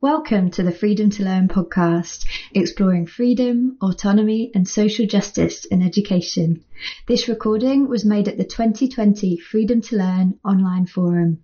Welcome to the Freedom to Learn podcast, exploring freedom, autonomy, and social justice in education. This recording was made at the 2020 Freedom to Learn online forum.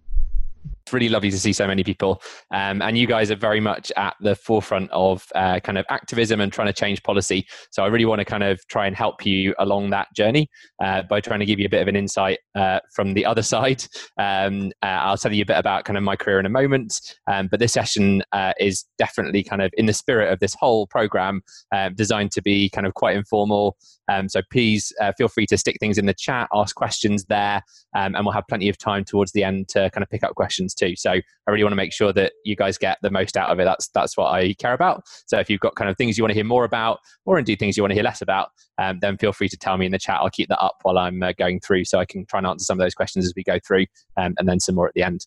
It's really lovely to see so many people. Um, and you guys are very much at the forefront of uh, kind of activism and trying to change policy. So I really want to kind of try and help you along that journey uh, by trying to give you a bit of an insight uh, from the other side. Um, uh, I'll tell you a bit about kind of my career in a moment. Um, but this session uh, is definitely kind of in the spirit of this whole program, uh, designed to be kind of quite informal. Um, so please feel free to stick things in the chat, ask questions there, um, and we'll have plenty of time towards the end to kind of pick up questions too. So I really want to make sure that you guys get the most out of it. That's that's what I care about. So if you've got kind of things you want to hear more about, or indeed things you want to hear less about, um, then feel free to tell me in the chat. I'll keep that up while I'm uh, going through, so I can try and answer some of those questions as we go through, um, and then some more at the end.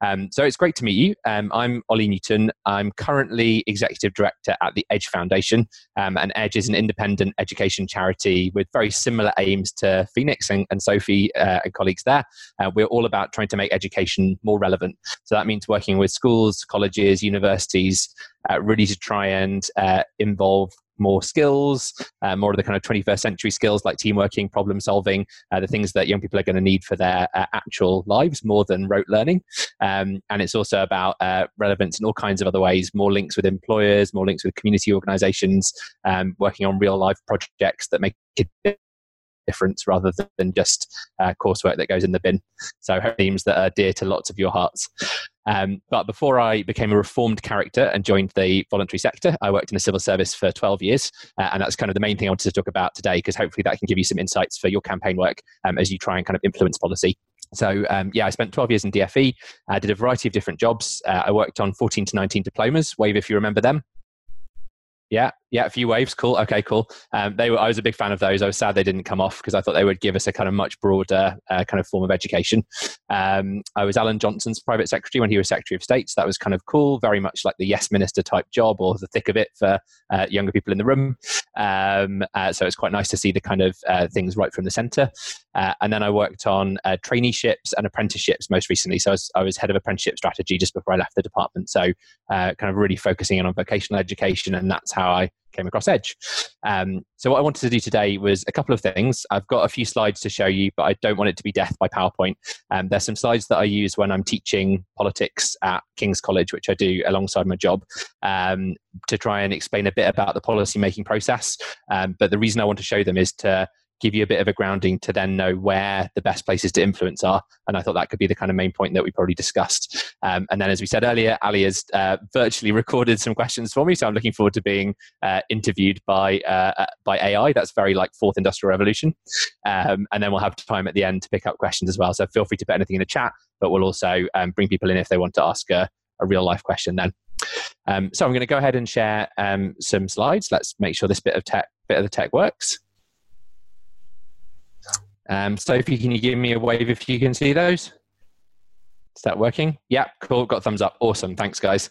Um, so it's great to meet you. Um, I'm Ollie Newton. I'm currently executive director at the Edge Foundation, um, and Edge is an independent education charity with very similar aims to Phoenix and, and Sophie uh, and colleagues there. Uh, we're all about trying to make education more relevant. So that means working with schools, colleges, universities, uh, really to try and uh, involve more skills, uh, more of the kind of 21st century skills like teamworking, problem solving, uh, the things that young people are going to need for their uh, actual lives more than rote learning. Um, and it's also about uh, relevance in all kinds of other ways more links with employers, more links with community organizations, um, working on real life projects that make it difference rather than just uh, coursework that goes in the bin. So themes that are dear to lots of your hearts. Um, but before I became a reformed character and joined the voluntary sector, I worked in the civil service for 12 years. Uh, and that's kind of the main thing I wanted to talk about today, because hopefully that can give you some insights for your campaign work um, as you try and kind of influence policy. So um, yeah, I spent 12 years in DFE. I did a variety of different jobs. Uh, I worked on 14 to 19 diplomas. Wave if you remember them. Yeah, yeah, a few waves. Cool. Okay, cool. Um, they were. I was a big fan of those. I was sad they didn't come off because I thought they would give us a kind of much broader uh, kind of form of education. Um, I was Alan Johnson's private secretary when he was Secretary of State. So that was kind of cool. Very much like the yes minister type job or the thick of it for uh, younger people in the room. Um, uh, so it's quite nice to see the kind of uh, things right from the centre. Uh, and then I worked on uh, traineeships and apprenticeships most recently. So I was, I was, head of apprenticeship strategy just before I left the department. So kind of really focusing in on vocational education, and that's how I came across Edge. Um, so what I wanted to do today was a couple of things. I've got a few slides to show you, but I don't want it to be death by PowerPoint. Um, there's some slides that I use when I'm teaching politics at King's College, which I do alongside my job, um, to try and explain a bit about the policy making process. Um, but the reason I want to show them is to give you a bit of a grounding to then know where the best places to influence are. And I thought that could be the kind of main point that we probably discussed. Um, and then, as we said earlier, Ali has uh, virtually recorded some questions for me, so I'm looking forward to being uh, interviewed by uh, uh by AI. That's very like fourth industrial revolution. Um, and then we'll have time at the end to pick up questions as well. So feel free to put anything in the chat, but we'll also um, bring people in if they want to ask a, a real life question then. Um, so I'm going to go ahead and share um, some slides. Let's make sure this bit of tech, bit of the tech works. Um, Sophie, can you give me a wave if you can see those? Is that working? Yeah, cool. Got thumbs up. Awesome. Thanks, guys.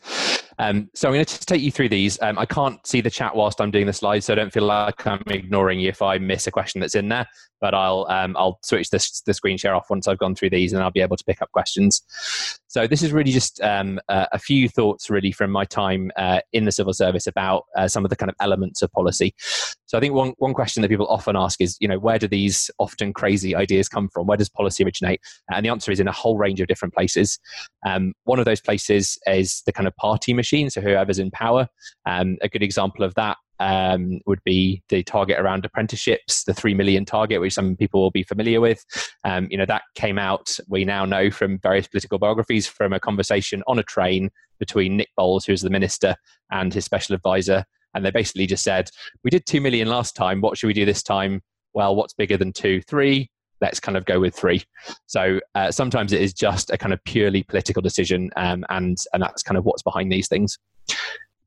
Um, so I'm going to just take you through these. Um, I can't see the chat whilst I'm doing the slides, so I don't feel like I'm ignoring you if I miss a question that's in there. But I'll um, I'll switch this, the screen share off once I've gone through these, and I'll be able to pick up questions. So this is really just uh, a few thoughts, really, from my time uh, in the civil service about uh, some of the kind of elements of policy. So I think one one question that people often ask is, you know, where do these often crazy ideas come from? Where does policy originate? And the answer is in a whole range of different places. Um, one of those places is the kind of party machine, so whoever's in power. Um, a good example of that um, would be the target around apprenticeships, the three million target, which some people will be familiar with. Um, you know that came out. We now know from various political biographies from a conversation on a train between Nick Boles, who's the minister, and his special advisor, and they basically just said, "We did two million last time. What should we do this time?" Well, what's bigger than two? Three let's kind of go with three. So uh, sometimes it is just a kind of purely political decision, um, and and that's kind of what's behind these things.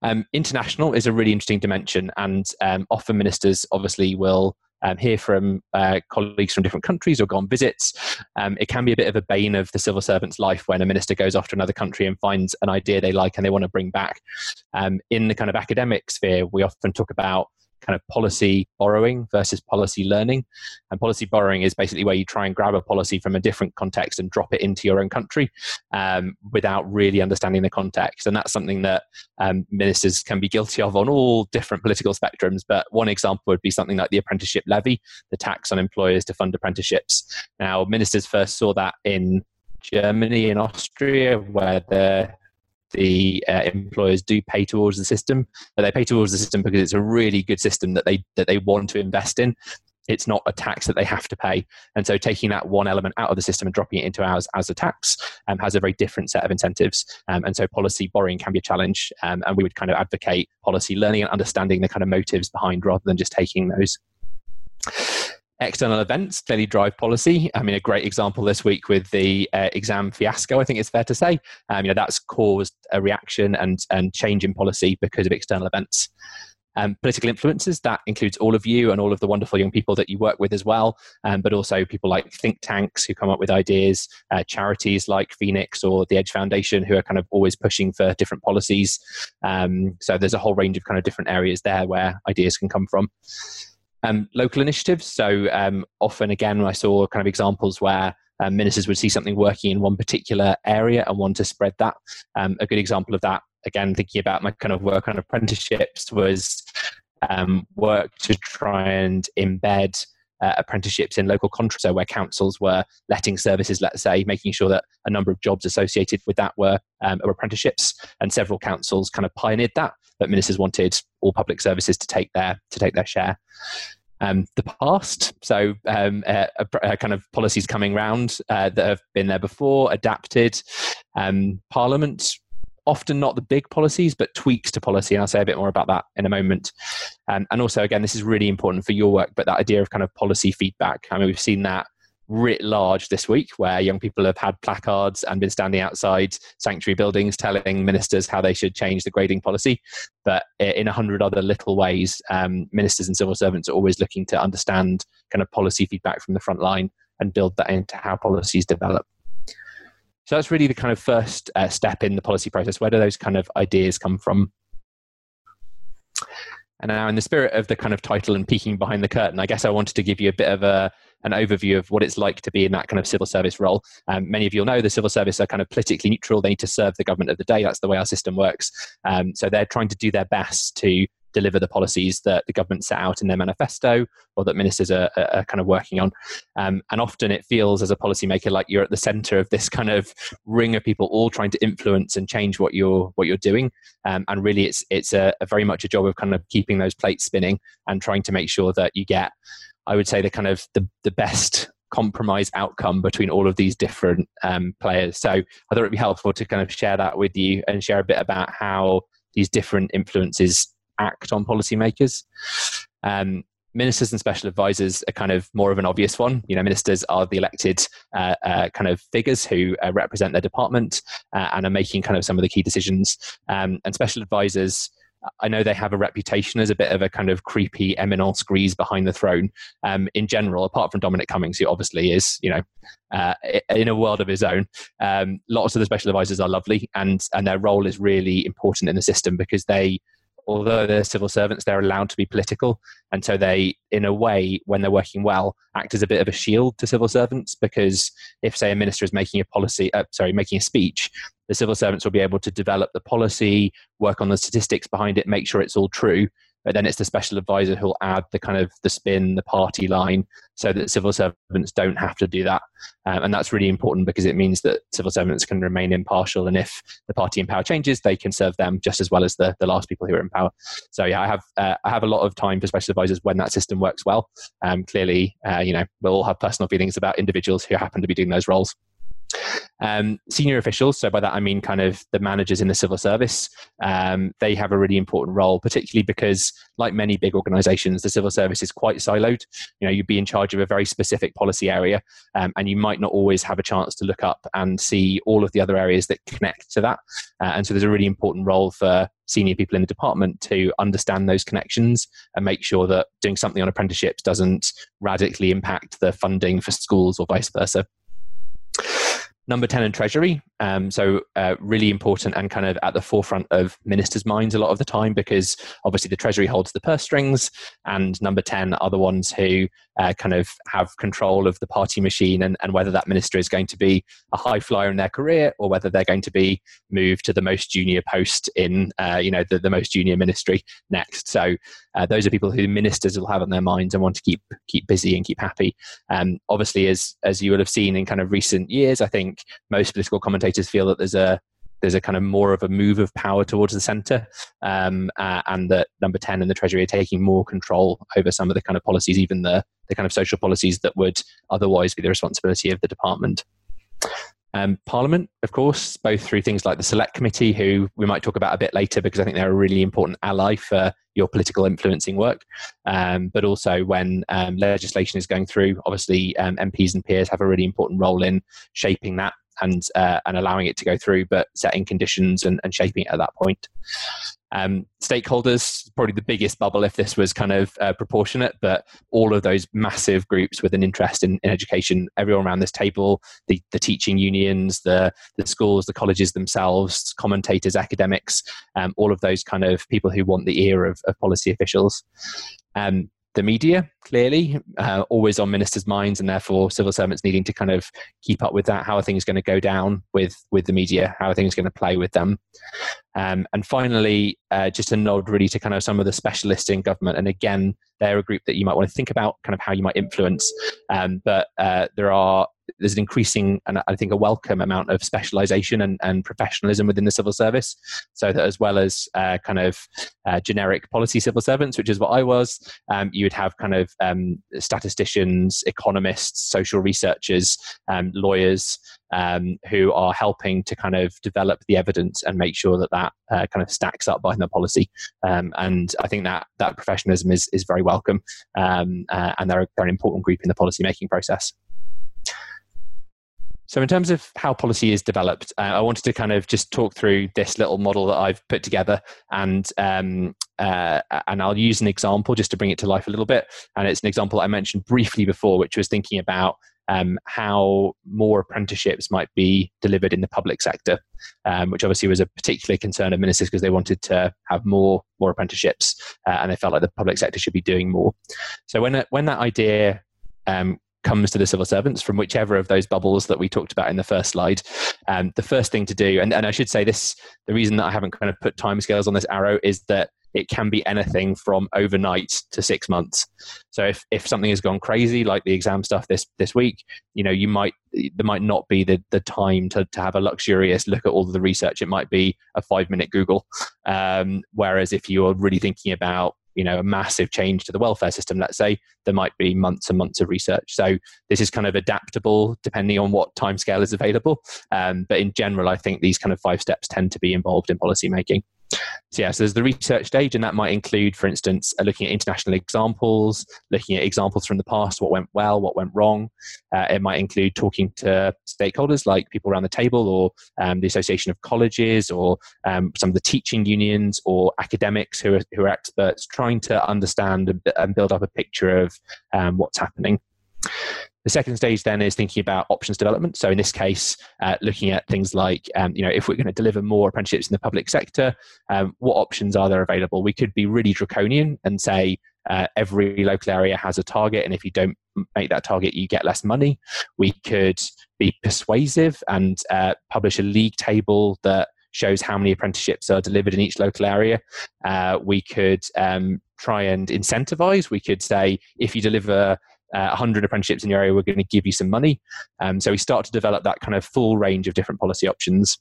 Um, international is a really interesting dimension, and um, often ministers obviously will um, hear from uh, colleagues from different countries or go on visits. Um, it can be a bit of a bane of the civil servant's life when a minister goes off to another country and finds an idea they like and they want to bring back. Um, in the kind of academic sphere, we often talk about kind of policy borrowing versus policy learning. And policy borrowing is basically where you try and grab a policy from a different context and drop it into your own country um, without really understanding the context. And that's something that um, ministers can be guilty of on all different political spectrums. But one example would be something like the apprenticeship levy, the tax on employers to fund apprenticeships. Now, ministers first saw that in Germany and Austria, where the the uh, employers do pay towards the system, but they pay towards the system because it's a really good system that they that they want to invest in. It's not a tax that they have to pay, and so taking that one element out of the system and dropping it into ours as a tax um, has a very different set of incentives. Um, and so policy borrowing can be a challenge, um, and we would kind of advocate policy learning and understanding the kind of motives behind rather than just taking those external events clearly drive policy. I mean, a great example this week with the uh, exam fiasco, I think it's fair to say. Um, you know, that's caused a reaction and, and change in policy because of external events. Um, political influences, that includes all of you and all of the wonderful young people that you work with as well, um, but also people like think tanks who come up with ideas, uh, charities like Phoenix or the Edge Foundation who are kind of always pushing for different policies. Um, so there's a whole range of kind of different areas there where ideas can come from um, local initiatives. So um, often, again, I saw kind of examples where um, ministers would see something working in one particular area and want to spread that. Um, a good example of that, again, thinking about my kind of work on apprenticeships, was um, work to try and embed uh, apprenticeships in local contracts, so where councils were letting services, let's say, making sure that a number of jobs associated with that were, um, were apprenticeships, and several councils kind of pioneered that, but ministers wanted all public services to take their to take their share. Um, the past. So, um, kind of policies coming round uh, that have been there before, adapted. Um, Parliament often not the big policies, but tweaks to policy. And I'll say a bit more about that in a moment. Um, and also, again, this is really important for your work, but that idea of kind of policy feedback. I mean, we've seen that writ large this week, where young people have had placards and been standing outside sanctuary buildings telling ministers how they should change the grading policy. But in a hundred other little ways, um, ministers and civil servants are always looking to understand kind of policy feedback from the front line and build that into how policies develop. So that's really the kind of first uh, step in the policy process. Where do those kind of ideas come from? And now, in the spirit of the kind of title and peeking behind the curtain, I guess I wanted to give you a bit of a, an overview of what it's like to be in that kind of civil service role. Um, many of you will know the civil service are kind of politically neutral. They need to serve the government of the day. That's the way our system works. Um, so they're trying to do their best to deliver the policies that the government set out in their manifesto or that ministers are, are kind of working on. Um, and often it feels as a policymaker like you're at the center of this kind of ring of people all trying to influence and change what you're what you're doing. Um, and really, it's it's a, a very much a job of kind of keeping those plates spinning and trying to make sure that you get, I would say, the kind of the the best compromise outcome between all of these different um, players. So I thought it'd be helpful to kind of share that with you and share a bit about how these different influences act on policymakers. Um, ministers and special advisors are kind of more of an obvious one. You know, ministers are the elected uh, uh, kind of figures who uh, represent their department uh, and are making kind of some of the key decisions. Um, and special advisors, I know they have a reputation as a bit of a kind of creepy eminence grise behind the throne. Um, in general, apart from Dominic Cummings, who obviously is, you know, uh, in a world of his own. Um, lots of the special advisors are lovely, and and their role is really important in the system because they although they're civil servants, they're allowed to be political. And so they, in a way, when they're working well, act as a bit of a shield to civil servants because if, say, a minister is making a policy, uh, sorry, making a speech, the civil servants will be able to develop the policy, work on the statistics behind it, make sure it's all true, but then it's the special advisor who'll add the kind of the spin, the party line, so that civil servants don't have to do that. Um, and that's really important because it means that civil servants can remain impartial. And if the party in power changes, they can serve them just as well as the, the last people who are in power. So yeah, I have uh, I have a lot of time for special advisors when that system works well. Um, clearly, uh, you know, we'll all have personal feelings about individuals who happen to be doing those roles. Um, senior officials, so by that I mean kind of the managers in the civil service, um, they have a really important role, particularly because, like many big organisations, the civil service is quite siloed. You know, you'd be in charge of a very specific policy area, um, and you might not always have a chance to look up and see all of the other areas that connect to that. Uh, and so, there's a really important role for senior people in the department to understand those connections and make sure that doing something on apprenticeships doesn't radically impact the funding for schools or vice versa. Number 10 in Treasury. Um, so, uh, really important and kind of at the forefront of ministers' minds a lot of the time because obviously the Treasury holds the purse strings, and number 10 are the ones who uh, kind of have control of the party machine and, and whether that minister is going to be a high flyer in their career or whether they're going to be moved to the most junior post in, uh, you know, the, the most junior ministry next. So, uh, those are people who ministers will have on their minds and want to keep keep busy and keep happy. Um, obviously, as as you will have seen in kind of recent years, I think most political commentators feel that there's a there's a kind of more of a move of power towards the centre, um, uh, and that number ten and the Treasury are taking more control over some of the kind of policies, even the the kind of social policies that would otherwise be the responsibility of the department. Um, Parliament, of course, both through things like the Select Committee, who we might talk about a bit later because I think they're a really important ally for your political influencing work, um, but also when um, legislation is going through, obviously um, MPs and peers have a really important role in shaping that and uh, and allowing it to go through, but setting conditions and, and shaping it at that point. Um, stakeholders, probably the biggest bubble if this was kind of uh, proportionate, but all of those massive groups with an interest in, in education, everyone around this table, the, the teaching unions, the, the schools, the colleges themselves, commentators, academics, um, all of those kind of people who want the ear of, of policy officials. Um, the media, clearly, uh, always on ministers' minds, and therefore civil servants needing to kind of keep up with that. How are things going to go down with with the media? How are things going to play with them? Um, and finally, uh, just a nod really to kind of some of the specialists in government. And again, they're a group that you might want to think about, kind of how you might influence. Um, but uh, there are there's an increasing and I think a welcome amount of specialization and, and professionalism within the civil service. So that as well as uh, kind of uh, generic policy civil servants, which is what I was, um, you would have kind of um, statisticians, economists, social researchers, um, lawyers. Um, who are helping to kind of develop the evidence and make sure that that uh, kind of stacks up behind the policy. Um, and I think that that professionalism is is very welcome, um, uh, and they're, they're an important group in the policy making process. So, in terms of how policy is developed, uh, I wanted to kind of just talk through this little model that I've put together, and um, uh, and I'll use an example just to bring it to life a little bit. And it's an example I mentioned briefly before, which was thinking about um, how more apprenticeships might be delivered in the public sector, um, which obviously was a particular concern of ministers because they wanted to have more more apprenticeships, uh, and they felt like the public sector should be doing more. So when when that idea um, comes to the civil servants from whichever of those bubbles that we talked about in the first slide. Um, the first thing to do, and, and I should say this, the reason that I haven't kind of put timescales on this arrow is that it can be anything from overnight to six months. So if, if something has gone crazy, like the exam stuff this this week, you know, you might there might not be the, the time to, to have a luxurious look at all of the research. It might be a five minute Google. Um, whereas if you're really thinking about you know a massive change to the welfare system. Let's say there might be months and months of research. So this is kind of adaptable depending on what timescale is available. Um, but in general i think these kind of five steps tend to be involved in policy making so yeah, so there's the research stage, and that might include, for instance, uh, looking at international examples, looking at examples from the past, what went well, what went wrong. Uh, it might include talking to stakeholders like people around the table, or um, the Association of Colleges, or um, some of the teaching unions, or academics who are who are experts, trying to understand and build up a picture of um, what's happening. The second stage then is thinking about options development. So in this case, uh, looking at things like, um, you know, if we're going to deliver more apprenticeships in the public sector, um, what options are there available? We could be really draconian and say uh, every local area has a target, and if you don't make that target, you get less money. We could be persuasive and uh, publish a league table that shows how many apprenticeships are delivered in each local area. Uh, we could um, try and incentivize. We could say if you deliver uh, 100 apprenticeships in your area, we're going to give you some money. Um, so we start to develop that kind of full range of different policy options.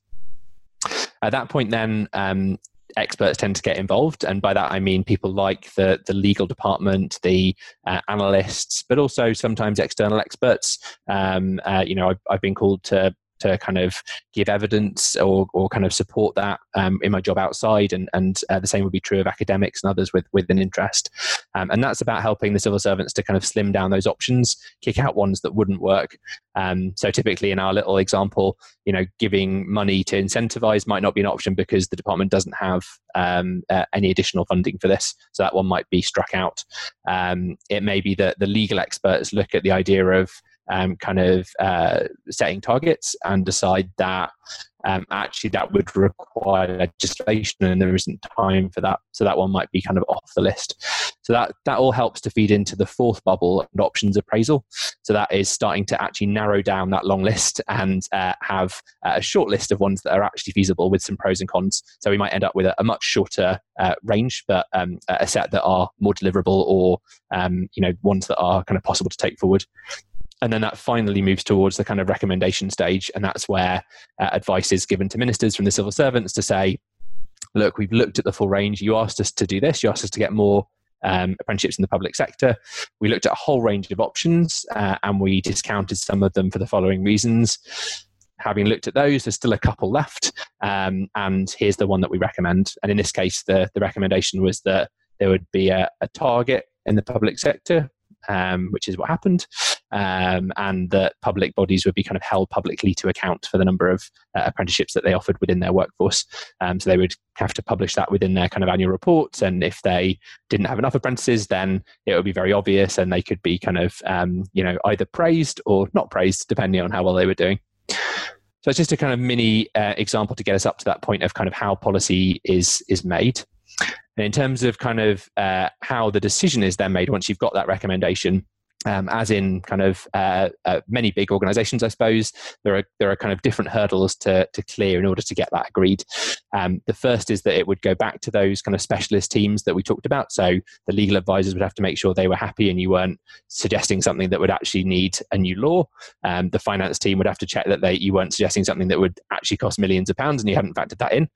At that point, then, um, experts tend to get involved and by that i mean people like the the legal department the uh, analysts but also sometimes external experts um, uh, you know I've, I've, been called to to kind of give evidence or, or kind of support that um, in my job outside. And, and uh, the same would be true of academics and others with, with an interest. Um, and that's about helping the civil servants to kind of slim down those options, kick out ones that wouldn't work. Um, so typically in our little example, you know, giving money to incentivize might not be an option because the department doesn't have um, uh, any additional funding for this. So that one might be struck out. Um, it may be that the legal experts look at the idea of um, kind of uh, setting targets and decide that um, actually that would require legislation and there isn't time for that. So that one might be kind of off the list. So that, that all helps to feed into the fourth bubble and options appraisal. So that is starting to actually narrow down that long list and uh, have a short list of ones that are actually feasible with some pros and cons. So we might end up with a, a much shorter uh, range, but um, a set that are more deliverable or um, you know ones that are kind of possible to take forward and then that finally moves towards the kind of recommendation stage. And that's where uh, advice is given to ministers from the civil servants to say look we've looked at the full range. You asked us to do this. You asked us to get more um, apprenticeships in the public sector. We looked at a whole range of options uh, and we discounted some of them for the following reasons. Having looked at those there's still a couple left um, and here's the one that we recommend. And in this case the, the recommendation was that there would be a, a target in the public sector um, which is what happened, um, and that public bodies would be kind of held publicly to account for the number of uh, apprenticeships that they offered within their workforce. Um, so they would have to publish that within their kind of annual reports, and if they didn't have enough apprentices, then it would be very obvious, and they could be kind of um, you know either praised or not praised depending on how well they were doing. So it's just a kind of mini uh, example to get us up to that point of kind of how policy is is made. And in terms of kind of uh, how the decision is then made once you've got that recommendation, um, as in kind of uh, uh, many big organizations, I suppose, there are there are kind of different hurdles to, to clear in order to get that agreed. Um, the first is that it would go back to those kind of specialist teams that we talked about. So the legal advisors would have to make sure they were happy and you weren't suggesting something that would actually need a new law. Um, the finance team would have to check that they you weren't suggesting something that would actually cost millions of pounds and you hadn't factored that in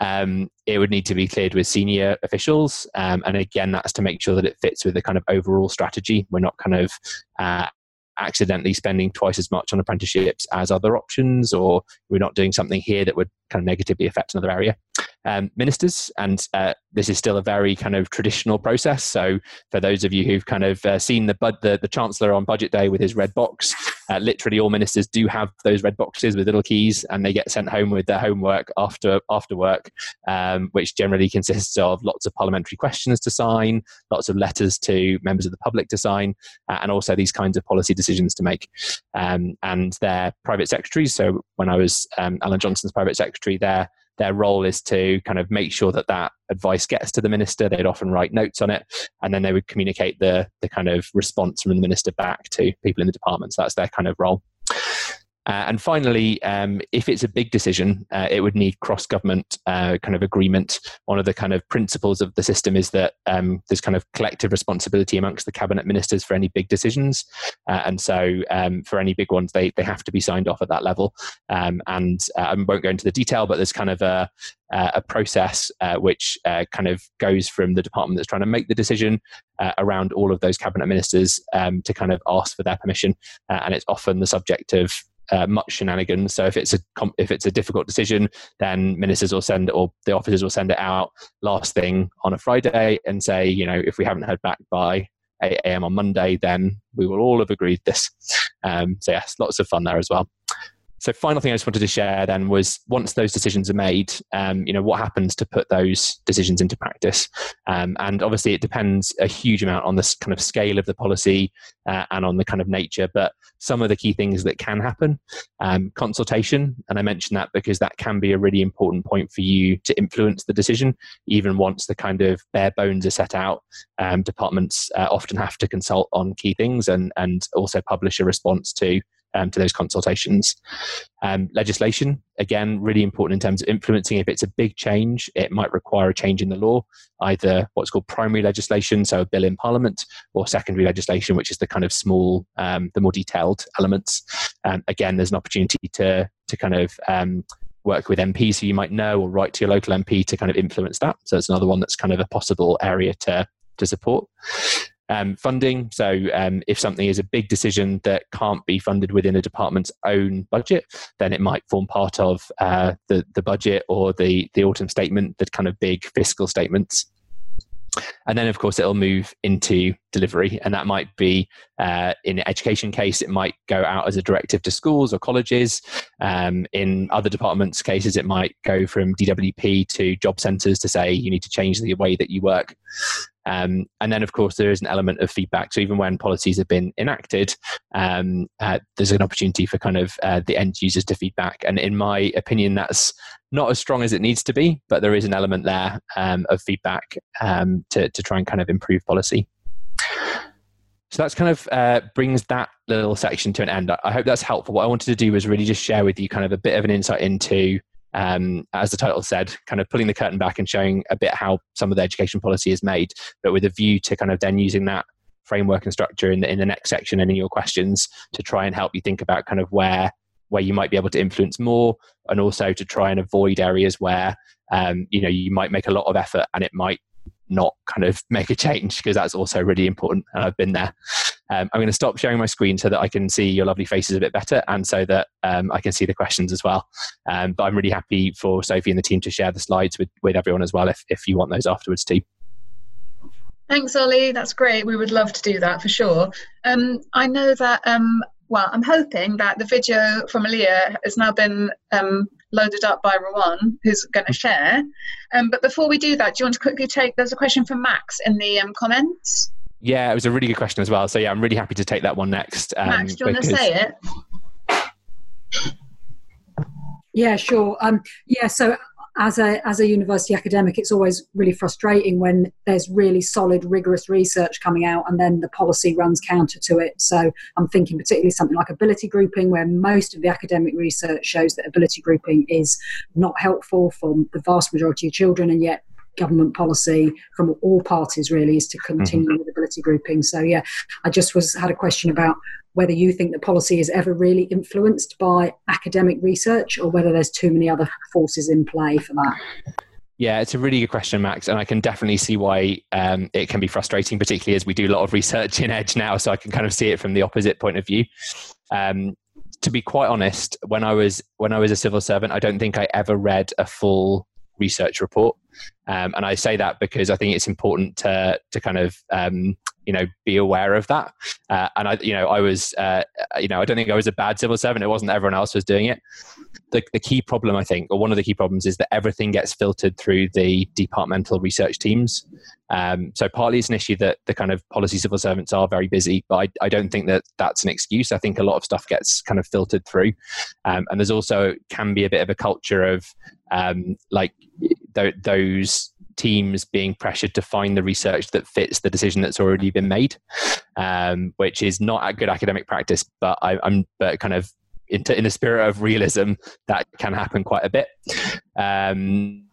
um, it would need to be cleared with senior officials. Um, and again, that's to make sure that it fits with the kind of overall strategy. We're not kind of uh, accidentally spending twice as much on apprenticeships as other options, or we're not doing something here that would kind of negatively affect another area um, ministers, and uh, this is still a very kind of traditional process. So, for those of you who've kind of uh, seen the, bud- the, the chancellor on budget day with his red box, uh, literally all ministers do have those red boxes with little keys, and they get sent home with their homework after after work, um, which generally consists of lots of parliamentary questions to sign, lots of letters to members of the public to sign, uh, and also these kinds of policy decisions to make. Um, and their private secretaries. So, when I was um, Alan Johnson's private secretary, there their role is to kind of make sure that that advice gets to the minister. They'd often write notes on it, and then they would communicate the the kind of response from the minister back to people in the department. So that's their kind of role. Uh, and finally, um, if it's a big decision, uh, it would need cross government uh, kind of agreement. One of the kind of principles of the system is that um, there's kind of collective responsibility amongst the cabinet ministers for any big decisions. Uh, and so um, for any big ones, they, they have to be signed off at that level. Um, and uh, I won't go into the detail, but there's kind of a, a process uh, which kind of goes from the department that's trying to make the decision around all of those cabinet ministers um, to kind of ask for their permission. and it's often the subject of uh, much shenanigans. So if it's a if it's a difficult decision, then ministers will send or the officers will send it out last thing on a Friday and say, you know, if we haven't heard back by 8 a.m. on Monday, then we will all have agreed this. Um, so yes, lots of fun there as well. So, final thing I just wanted to share then was once those decisions are made, um, you know, what happens to put those decisions into practice? Um, and obviously, it depends a huge amount on the kind of scale of the policy uh, and on the kind of nature. But some of the key things that can happen um, consultation, and I mentioned that because that can be a really important point for you to influence the decision, even once the kind of bare bones are set out. Um, departments uh, often have to consult on key things and and also publish a response to um, to those consultations. Um, legislation, again, really important in terms of influencing. If it's a big change, it might require a change in the law, either what's called primary legislation, so a bill in Parliament, or secondary legislation, which is the kind of small, um, the more detailed elements. Um, again, there's an opportunity to to kind of um, work with MPs who you might know or write to your local MP to kind of influence that. So it's another one that's kind of a possible area to to support um, funding. So, um, if something is a big decision that can't be funded within a department's own budget, then it might form part of uh, the the budget or the the autumn statement, the kind of big fiscal statements. And then, of course, it'll move into delivery, and that might be uh, in education case, it might go out as a directive to schools or colleges. Um, in other departments' cases, it might go from DWP to job centres to say you need to change the way that you work. Um, and then, of course, there is an element of feedback. So even when policies have been enacted, um, uh, there's an opportunity for kind of uh, the end users to feedback. And in my opinion, that's not as strong as it needs to be, but there is an element there um, of feedback um, to, to try and kind of improve policy. So that's kind of uh, brings that little section to an end. I hope that's helpful. What I wanted to do was really just share with you kind of a bit of an insight into, um, as the title said, kind of pulling the curtain back and showing a bit how some of the education policy is made, but with a view to kind of then using that framework and structure in the, in the next section and in your questions to try and help you think about kind of where where you might be able to influence more and also to try and avoid areas where um, you know you might make a lot of effort and it might not kind of make a change because that's also really important and i've been there um, i'm going to stop sharing my screen so that i can see your lovely faces a bit better and so that um, i can see the questions as well um, but i'm really happy for sophie and the team to share the slides with, with everyone as well if, if you want those afterwards too Thanks, Ollie. That's great. We would love to do that for sure. Um, I know that um, well, I'm hoping that the video from Aaliyah has now been um, loaded up by Rawan, who's going to share. But before we do that, do you want to quickly take? There's a question from Max in the comments. Yeah, it was a really good question as well. So yeah, I'm really happy to take that one next. Um, Max, do you because... want to say it? Yeah, sure. Um, yeah, so as a as a university academic, it's always really frustrating when there's really solid, rigorous research coming out, and then the policy runs counter to it. So I'm thinking particularly something like ability grouping, where most of the academic research shows that ability grouping is not helpful for the vast majority of children, and yet government policy from all parties really is to continue mm-hmm. with ability grouping. So yeah, I just was had a question about whether you think the policy is ever really influenced by academic research or whether there's too many other forces in play for that. Yeah, it's a really good question, Max, and I can definitely see why um, it can be frustrating, particularly as we do a lot of research in Edge now. So I can kind of see it from the opposite point of view. Um, to be quite honest, when I was when I was a civil servant, I don't think I ever read a full research report, um, and I say that because I think it's important to to kind of um, you know be aware of that. Uh, and i you know i was uh, you know i don't think i was a bad civil servant. It wasn't everyone else was doing it. The, the key problem i think or one of the key problems is that everything gets filtered through the departmental research teams. Um, so partly it's an issue that the kind of policy civil servants are very busy but I, I don't think that that's an excuse. I think a lot of stuff gets kind of filtered through. Um, and there's also can be a bit of a culture of um, like th- those teams being pressured to find the research that fits the decision that's already been made, um, which is not a good academic practice. But I, am but kind of in, in the spirit of realism, that can happen quite a bit. Um,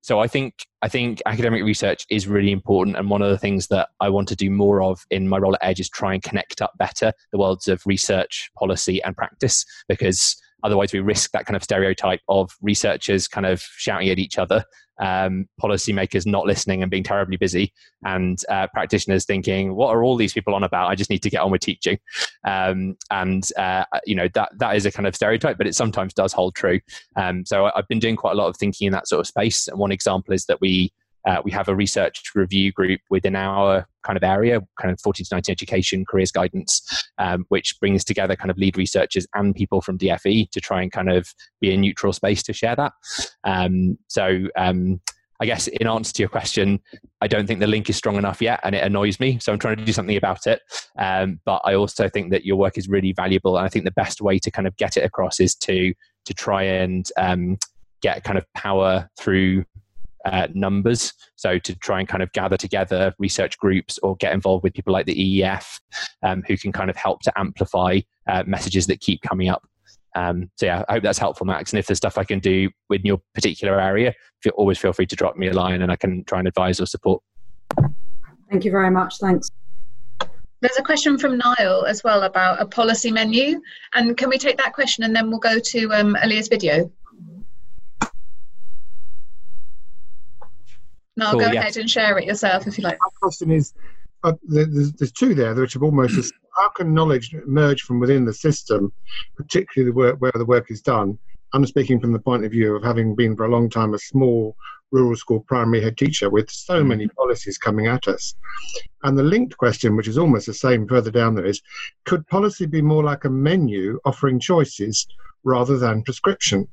so I think I think academic research is really important, and one of the things that I want to do more of in my role at Edge is try and connect up better the worlds of research, policy, and practice because Otherwise, we risk that kind of stereotype of researchers kind of shouting at each other, um, policymakers not listening and being terribly busy, and uh, practitioners thinking, "What are all these people on about? I just need to get on with teaching." Um, and uh, you know that that is a kind of stereotype, but it sometimes does hold true. Um, so I've been doing quite a lot of thinking in that sort of space. And one example is that we uh, we have a research review group within our kind of area, kind of 14 to 19 education, careers guidance, um, which brings together kind of lead researchers and people from DFE to try and kind of be a neutral space to share that. Um, so, um, I guess in answer to your question, I don't think the link is strong enough yet, and it annoys me. So I'm trying to do something about it. Um, but I also think that your work is really valuable, and I think the best way to kind of get it across is to to try and um, get kind of power through uh, numbers. So to try and kind of gather together research groups or get involved with people like the EEF um, who can kind of help to amplify uh, messages that keep coming up. Um, so yeah, I hope that's helpful, Max. And if there's stuff I can do with your particular area, feel, always feel free to drop me a line and I can try and advise or support. Thank you very much. Thanks. There's a question from Niall as well about a policy menu. And can we take that question and then we'll go to um, Aaliyah's video? No, cool, go yeah. ahead and share it yourself if you like. My question is uh, there's, there's, two there which are almost how can knowledge emerge from within the system, particularly the work, where the work is done? I'm speaking from the point of view of having been for a long time a small rural school primary head teacher with so mm. many policies coming at us. And the linked question, which is almost the same further down there, is could policy be more like a menu offering choices rather than prescription?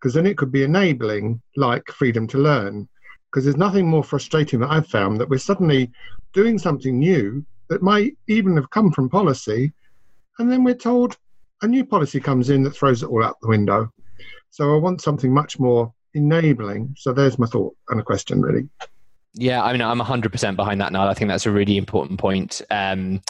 Because then it could be enabling, like freedom to learn, because there's nothing more frustrating that I've found that we're suddenly doing something new that might even have come from policy, and then we're told a new policy comes in that throws it all out the window. So I want something much more enabling. So there's my thought and a question, really. Yeah, I mean, I'm 100% behind that now. I think that's a really important point. Um,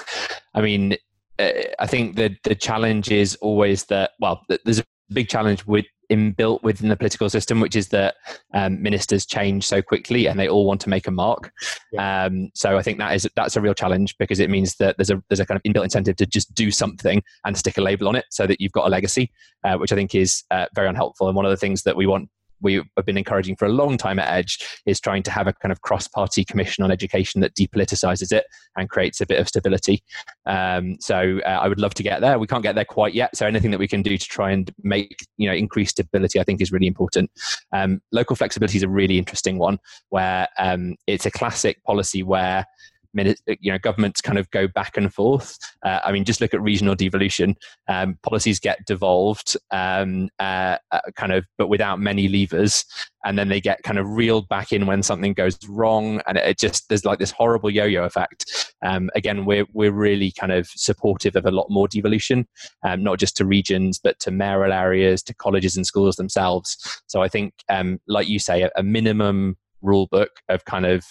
I mean, uh, I think that the challenge is always that, well, there's a big challenge with inbuilt within the political system, which is that um, ministers change so quickly and they all want to make a mark. Yeah. Um, so I think that is that's a real challenge because it means that there's a there's a kind of inbuilt incentive to just do something and stick a label on it so that you've got a legacy, uh, which I think is uh, very unhelpful. And one of the things that we want we have been encouraging for a long time at Edge is trying to have a kind of cross party commission on education that depoliticizes it and creates a bit of stability. Um, so uh, I would love to get there. We can't get there quite yet. So anything that we can do to try and make, you know, increase stability, I think is really important. Um, local flexibility is a really interesting one where um, it's a classic policy where you know governments kind of go back and forth. Uh, I mean, just look at regional devolution. Um, policies get devolved, um, uh, uh, kind of, but without many levers, and then they get kind of reeled back in when something goes wrong, and it just there's like this horrible yo-yo effect. Um, again, we're we're really kind of supportive of a lot more devolution, um, not just to regions, but to mayoral areas, to colleges and schools themselves. So I think, um, like you say, a, a minimum rule book of kind of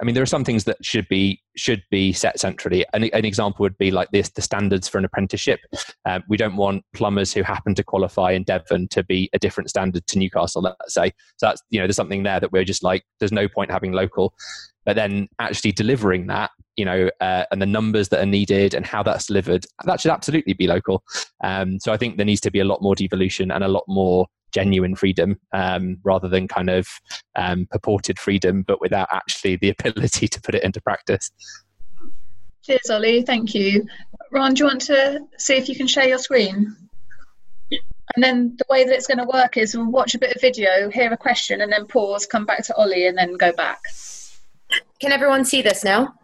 I mean, there are some things that should be should be set centrally. An, an example would be like this: the standards for an apprenticeship. Um, we don't want plumbers who happen to qualify in Devon to be a different standard to Newcastle. Let's say so. That's you know, there's something there that we're just like, there's no point having local. But then actually delivering that, you know, uh, and the numbers that are needed and how that's delivered, that should absolutely be local. Um, so I think there needs to be a lot more devolution and a lot more genuine freedom um, rather than kind of um, purported freedom, but without actually the ability to put it into practice. Cheers, Ollie. Thank you. Ron, do you want to see if you can share your screen? And then the way that it's going to work is we'll watch a bit of video, hear a question, and then pause, come back to Ollie, and then go back. Can everyone see this now?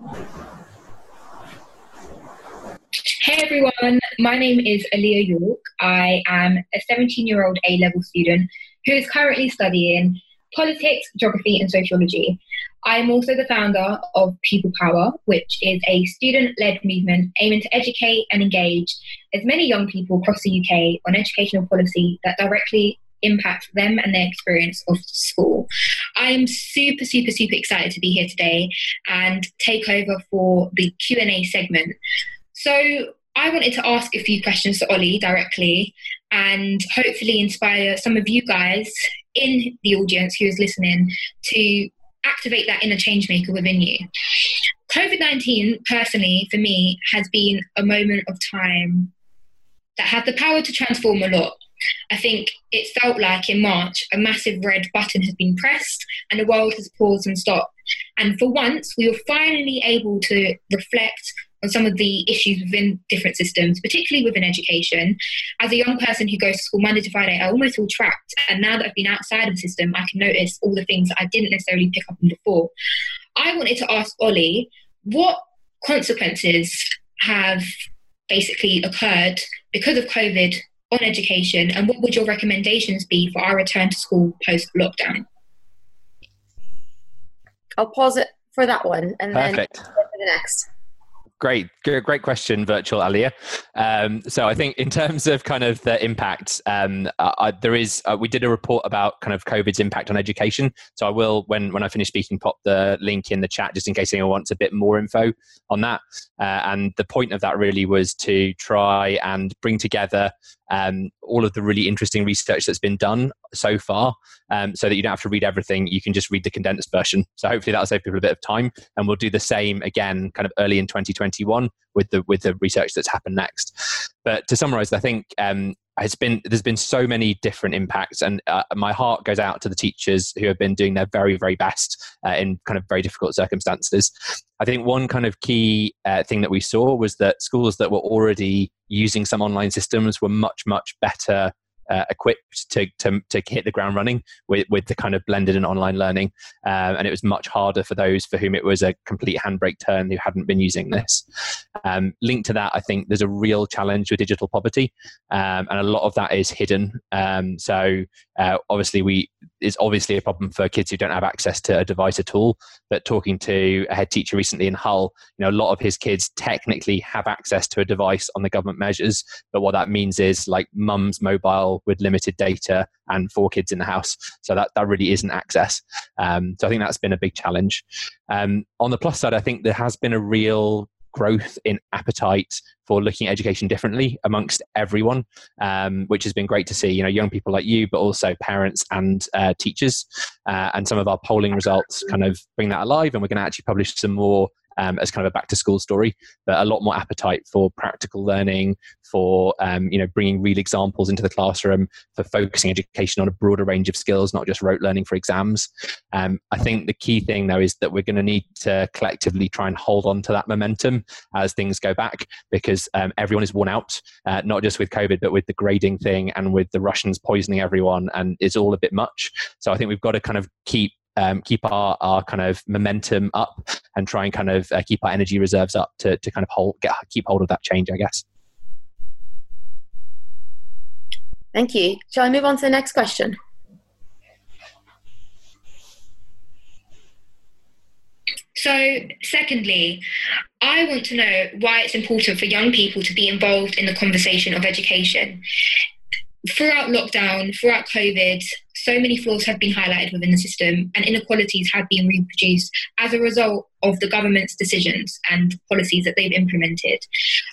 Hey everyone, my name is Aaliyah York. I am a 17 year old A level student who is currently studying politics, geography, and sociology. I am also the founder of People Power, which is a student led movement aiming to educate and engage as many young people across the UK on educational policy that directly impacts them and their experience of school. I am super, super, super excited to be here today and take over for the Q&A segment. So I wanted to ask a few questions to Ollie directly and hopefully inspire some of you guys in the audience who is listening to activate that inner change maker within you. COVID 19, personally, for me, has been a moment of time that had the power to transform a lot. I think it felt like in March a massive red button has been pressed and the world has paused and stopped. And for once, we were finally able to reflect on some of the issues within different systems, particularly within education. As a young person who goes to school Monday to Friday, I almost feel trapped. And now that I've been outside of the system, I can notice all the things that I didn't necessarily pick up on before. I wanted to ask Ollie, what consequences have basically occurred because of COVID on education, and what would your recommendations be for our return to school post lockdown? I'll pause it for that one and Perfect. then for the next. Great, great question, virtual Aaliyah. Um, so I think in terms of kind of the impact, um, I, there is uh, we did a report about kind of COVID's impact on education. So I will, when when I finish speaking, pop the link in the chat just in case anyone wants a bit more info on that. Uh, and the point of that really was to try and bring together um, all of the really interesting research that's been done so far. Um, so that you don't have to read everything you can just read the condensed version. So hopefully that'll save people a bit of time and we'll do the same again kind of early in 2021 with the with the research that's happened next. But to summarize i think um, it's been there's been so many different impacts and uh, my heart goes out to the teachers who have been doing their very very best uh, in kind of very difficult circumstances. I think one kind of key uh, thing that we saw was that schools that were already using some online systems were much much better uh, equipped to, to, to hit the ground running with, with the kind of blended and online learning. Um, and it was much harder for those for whom it was a complete handbrake turn who hadn't been using this. Um, linked to that, I think there's a real challenge with digital poverty, um, and a lot of that is hidden. Um, so uh, obviously we is obviously a problem for kids who don't have access to a device at all. But talking to a head teacher recently in Hull, you know, a lot of his kids technically have access to a device on the government measures, but what that means is like mum's mobile with limited data and four kids in the house. So that that really isn't access. Um, so I think that's been a big challenge. Um, on the plus side, I think there has been a real growth in appetite for looking at education differently amongst everyone, um, which has been great to see. You know, young people like you, but also parents and uh, teachers. Uh, and some of our polling results kind of bring that alive, and we're going to actually publish some more um, as kind of a back to school story, but a lot more appetite for practical learning, for um, you know bringing real examples into the classroom, for focusing education on a broader range of skills, not just rote learning for exams. Um, I think the key thing though is that we're going to need to collectively try and hold on to that momentum as things go back, because um, everyone is worn out, uh, not just with COVID, but with the grading thing and with the Russians poisoning everyone, and it's all a bit much. So I think we've got to kind of keep um, keep our, our kind of momentum up and try and kind of uh, keep our energy reserves up to, to kind of hold, get, keep hold of that change, I guess. Thank you. Shall I move on to the next question? So, secondly, I want to know why it's important for young people to be involved in the conversation of education. Throughout lockdown, throughout COVID, so many flaws have been highlighted within the system and inequalities have been reproduced as a result of the government's decisions and policies that they've implemented.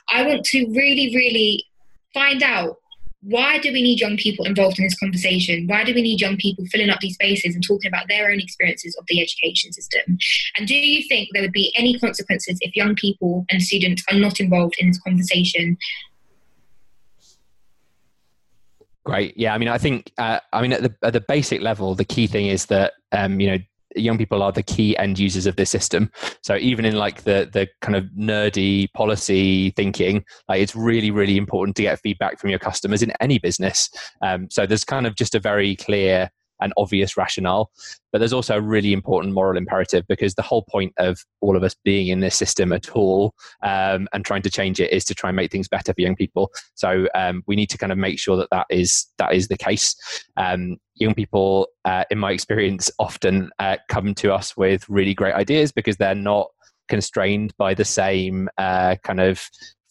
I want to really, really find out why do we need young people involved in this conversation? Why do we need young people filling up these spaces and talking about their own experiences of the education system? And do you think there would be any consequences if young people and students are not involved in this conversation Great. Yeah. I mean, I think, uh, I mean, at the, at the basic level, the key thing is that, um, you know, young people are the key end users of this system. So even in like the the kind of nerdy policy thinking, like it's really really important to get feedback from your customers in any business. Um, so there's kind of just a very clear an obvious rationale. But there's also a really important moral imperative because the whole point of all of us being in this system at all um, and trying to change it is to try and make things better for young people. So um, we need to kind of make sure that that is that is the case. Um, young people, uh, in my experience, often uh, come to us with really great ideas because they're not constrained by the same uh, kind of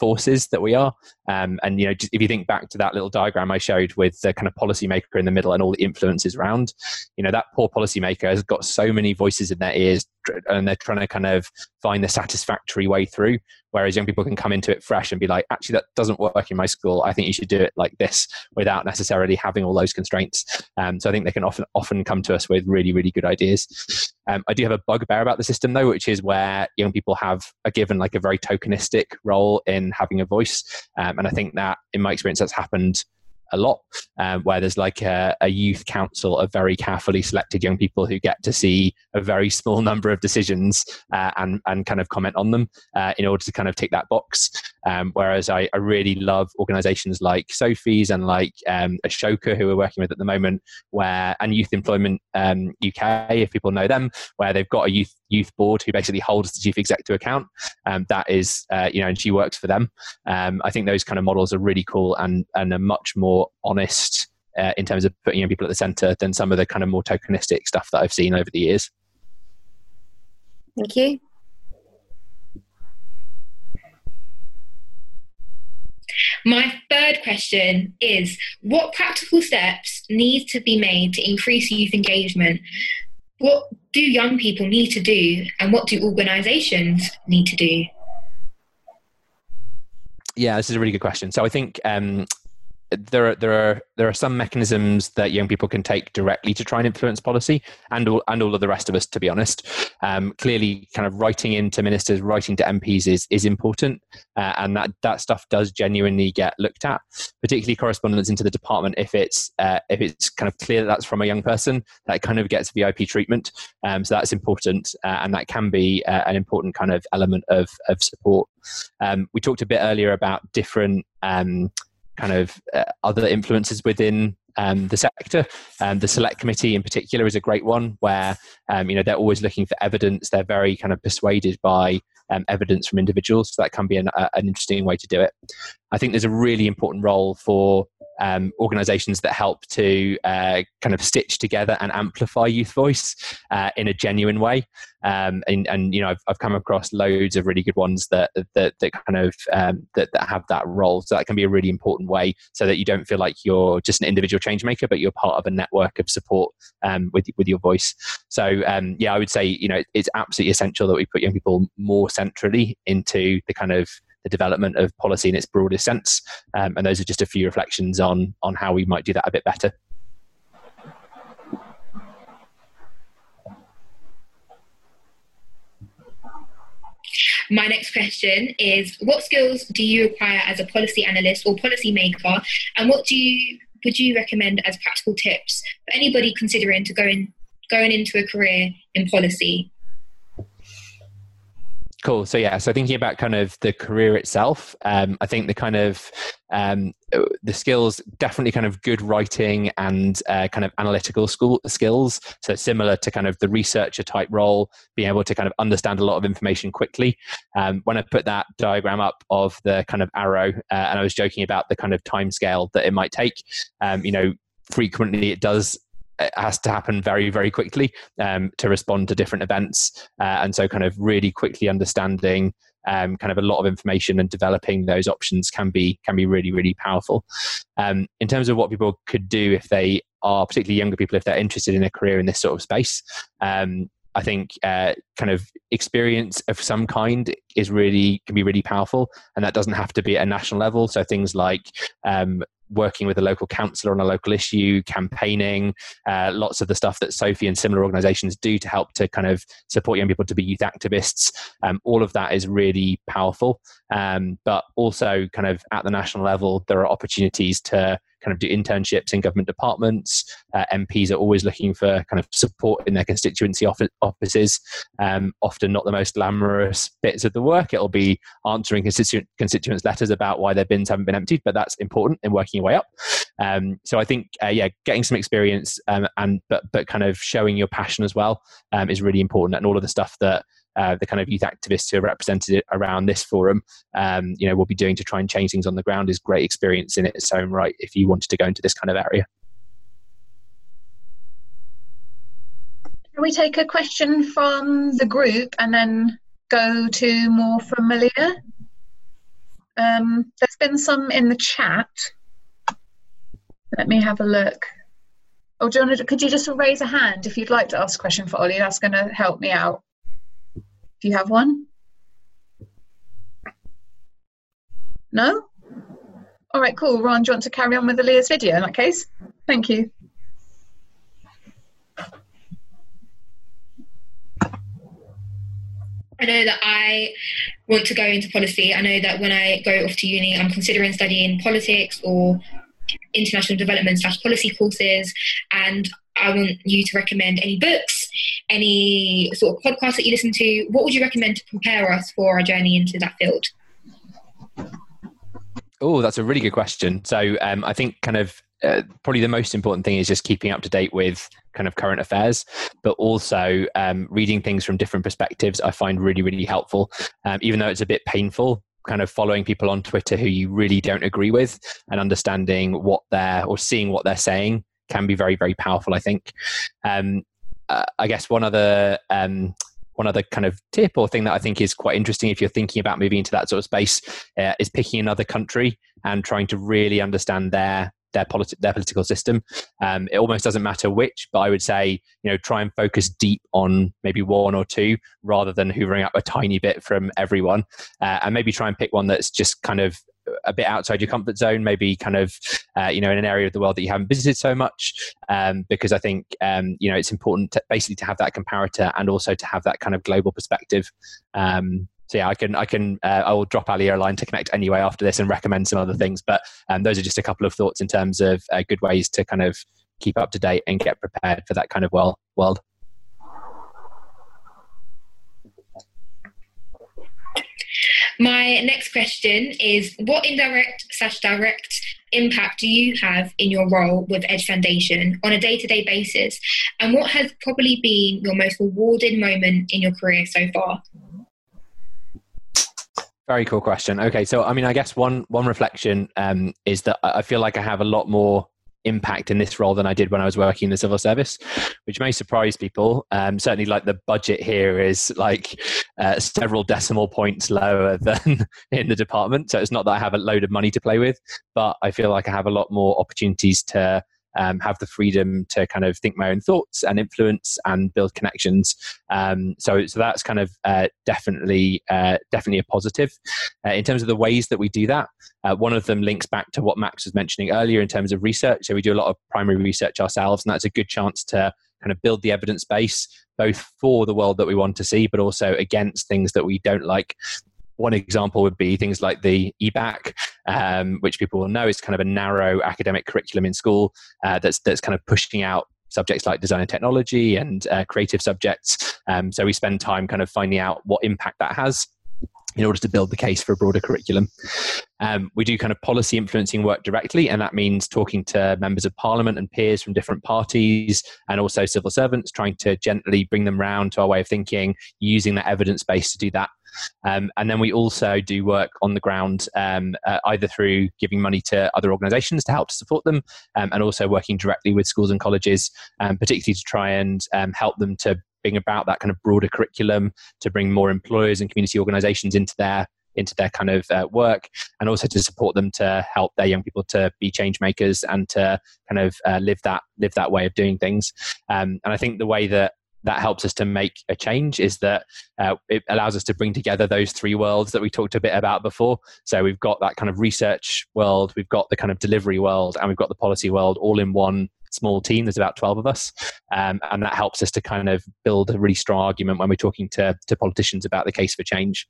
forces that we are. Um, and you know, if you think back to that little diagram I showed with the kind of policymaker in the middle and all the influences around, you know, that poor policymaker has got so many voices in their ears, and they're trying to kind of find the satisfactory way through. Whereas young people can come into it fresh and be like, actually, that doesn't work in my school. I think you should do it like this, without necessarily having all those constraints. Um, so I think they can often often come to us with really really good ideas. Um, I do have a bugbear about the system though, which is where young people have a given like a very tokenistic role in having a voice. Um, and I think that, in my experience, that's happened a lot, um, where there's like a, a, youth council of very carefully selected young people who get to see a very small number of decisions uh, and and kind of comment on them uh, in order to kind of tick that box. Um, whereas I, I, really love organisations like Sophie's and like um, Ashoka, who we're working with at the moment, where and Youth Employment um, UK, if people know them, where they've got a youth youth board who basically holds the chief exec to account. Um, that is, uh, you know, and she works for them. Um, I think those kind of models are really cool and and are much more honest uh, in terms of putting young people at the center than some of the kind of more tokenistic stuff that I've seen over the years. Thank you. My third question is what practical steps need to be made to increase youth engagement? What do young people need to do and what do organizations need to do? Yeah, this is a really good question. So I think um, there are there are there are some mechanisms that young people can take directly to try and influence policy, and all and all of the rest of us. To be honest, um, clearly, kind of writing into ministers, writing to MPs is is important, uh, and that that stuff does genuinely get looked at. Particularly correspondence into the department, if it's uh, if it's kind of clear that that's from a young person, that kind of gets VIP treatment. Um, so that's important, uh, and that can be uh, an important kind of element of of support. Um, we talked a bit earlier about different. Um, kind of uh, other influences within um, the sector. Um, the select committee in particular is a great one where um, you know they're always looking for evidence. They're very kind of persuaded by um, evidence from individuals. So that can be an, an interesting way to do it. I think there's a really important role for um, organizations that help to uh, kind of stitch together and amplify youth voice uh, in a genuine way. Um, and, and, you know, I've, I've come across loads of really good ones that that, that kind of um, that, that have that role. So that can be a really important way, so that you don't feel like you're just an individual change maker, but you're part of a network of support um, with with your voice. So um, yeah, I would say you know it's absolutely essential that we put young people more centrally into the kind of the development of policy in its broadest sense. Um, and those are just a few reflections on on how we might do that a bit better. My next question is What skills do you require as a policy analyst or policy maker, and what do you would you recommend as practical tips for anybody considering to go in, going into a career in policy Cool. So yeah, so thinking about kind of the career itself, um, I think the kind of um, the skills definitely kind of good writing and uh, kind of analytical school skills. So similar to kind of the researcher type role, being able to kind of understand a lot of information quickly. Um, when I put that diagram up of the kind of arrow, uh, and I was joking about the kind of time scale that it might take, um, you know, frequently it does has to happen very very quickly um, to respond to different events uh, and so kind of really quickly understanding um, kind of a lot of information and developing those options can be can be really really powerful um, in terms of what people could do if they are particularly younger people if they're interested in a career in this sort of space um, I think uh, kind of experience of some kind is really can be really powerful, and that doesn't have to be at a national level. So things like um, working with a local councillor on a local issue, campaigning, uh, lots of the stuff that Sophie and similar organisations do to help to kind of support young people to be youth activists. Um, all of that is really powerful. Um, but also, kind of at the national level, there are opportunities to kind of do internships in government departments. Uh, MPs are always looking for kind of support in their constituency offices. Um, often not the most glamorous bits of the work. It'll be answering constituent, constituents' letters about why their bins haven't been emptied, but that's important in working your way up. Um, so I think, uh, yeah, getting some experience um, and but but kind of showing your passion as well um, is really important, and all of the stuff that uh, the kind of youth activists who are represented around this forum, um, you know, will be doing to try and change things on the ground is great experience in its own right. If you wanted to go into this kind of area. Can we take a question from the group and then go to more familiar? Um, there's been some in the chat. Let me have a look. Oh, John, could you just raise a hand if you'd like to ask a question for Ollie? That's going to help me out. Do you have one? No? All right, cool. Ron, do you want to carry on with Leah's video in that case? Thank you. I know that I want to go into policy. I know that when I go off to uni, I'm considering studying politics or international development slash policy courses. And I want you to recommend any books, any sort of podcasts that you listen to. What would you recommend to prepare us for our journey into that field? Oh, that's a really good question. So um, I think kind of uh, probably the most important thing is just keeping up to date with kind of current affairs, but also um, reading things from different perspectives. I find really really helpful, um, even though it's a bit painful. Kind of following people on Twitter who you really don't agree with and understanding what they're or seeing what they're saying can be very very powerful. I think. Um, uh, I guess one other um, one other kind of tip or thing that I think is quite interesting if you're thinking about moving into that sort of space uh, is picking another country and trying to really understand their their politi- their political system. Um, it almost doesn't matter which, but I would say you know try and focus deep on maybe one or two rather than hoovering up a tiny bit from everyone, uh, and maybe try and pick one that's just kind of a bit outside your comfort zone, maybe kind of uh, you know in an area of the world that you haven't visited so much, um, because I think um, you know it's important to basically to have that comparator and also to have that kind of global perspective. Um, so yeah, I can I can uh, I will drop Ali a line to connect anyway after this and recommend some other things. But um, those are just a couple of thoughts in terms of uh, good ways to kind of keep up to date and get prepared for that kind of world. world. My next question is what indirect slash direct impact do you have in your role with Edge Foundation on a day to day basis? And what has probably been your most rewarding moment in your career so far? Very cool question. Okay, so I mean, I guess one one reflection um, is that I feel like I have a lot more impact in this role than I did when I was working in the civil service, which may surprise people. Um, certainly, like the budget here is like uh, several decimal points lower than in the department. So it's not that I have a load of money to play with, but I feel like I have a lot more opportunities to um, have the freedom to kind of think my own thoughts and influence and build connections. Um, so, so that's kind of uh, definitely uh, definitely a positive. Uh, in terms of the ways that we do that, uh, one of them links back to what Max was mentioning earlier in terms of research. So we do a lot of primary research ourselves, and that's a good chance to kind of build the evidence base both for the world that we want to see, but also against things that we don't like one example would be things like the EBacc, um, which people will know is kind of a narrow academic curriculum in school uh, that's that's kind of pushing out subjects like design and technology and uh, creative subjects. Um, so we spend time kind of finding out what impact that has in order to build the case for a broader curriculum. Um, we do kind of policy influencing work directly, and that means talking to members of parliament and peers from different parties and also civil servants, trying to gently bring them round to our way of thinking, using that evidence base to do that. Um, and then we also do work on the ground, um, uh, either through giving money to other organisations to help to support them, um, and also working directly with schools and colleges, um, particularly to try and um, help them to bring about that kind of broader curriculum, to bring more employers and community organisations into their into their kind of uh, work and also to support them to help their young people to be change makers and to kind of uh, live that live that way of doing things. Um, and i think the way that that helps us to make a change is that uh, it allows us to bring together those three worlds that we talked a bit about before. So we've got that kind of research world, we've got the kind of delivery world, and we've got the policy world all in one small team. There's about 12 of us. Um, and that helps us to kind of build a really strong argument when we're talking to, to politicians about the case for change.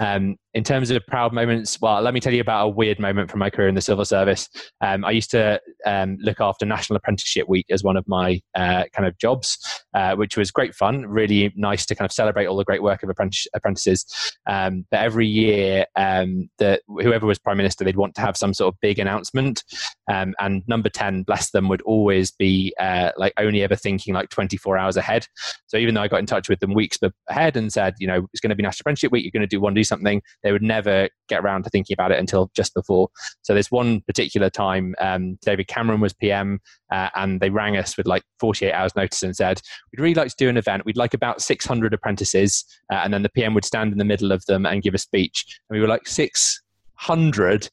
Um, in terms of proud moments, well, let me tell you about a weird moment from my career in the civil service. Um, I used to um, look after National Apprenticeship Week as one of my uh, kind of jobs, uh, which was great fun, really nice to kind of celebrate all the great work of apprentices. Um, but every year, um, the, whoever was prime minister, they'd want to have some sort of big announcement. Um, and number 10, bless them, would always be uh, like only ever thinking like 24 hours ahead. So even though I got in touch with them weeks ahead and said, you know, it's going to be National Apprenticeship Week, you're going to do one, do something, they would never get around to thinking about it until just before. So there's one particular time um, David Cameron was PM uh, and they rang us with like 48 hours notice and said, we'd really like to do an event. We'd like about 600 apprentices. Uh, and then the PM would stand in the middle of them and give a speech. And we were like, six hundred.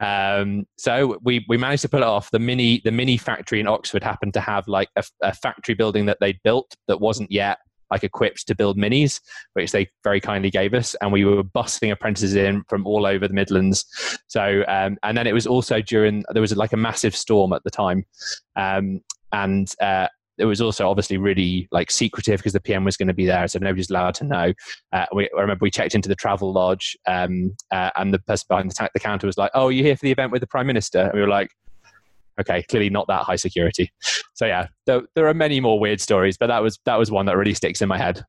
Um, so we we managed to pull it off. The mini the mini factory in Oxford happened to have like a, a factory building that they'd built that wasn't yet like equipped to build minis, which they very kindly gave us, and we were busting apprentices in from all over the Midlands. So, um, and then it was also during there was like a massive storm at the time, um, and uh, it was also obviously really like secretive because the PM was going to be there, so nobody's allowed to know. Uh, we, I remember we checked into the Travelodge, um, uh, and the person behind the, ta- the counter was like, "Oh, you here for the event with the Prime Minister?" And we were like, okay, clearly not that high security. So yeah, there, there are many more weird stories, but that was that was one that really sticks in my head.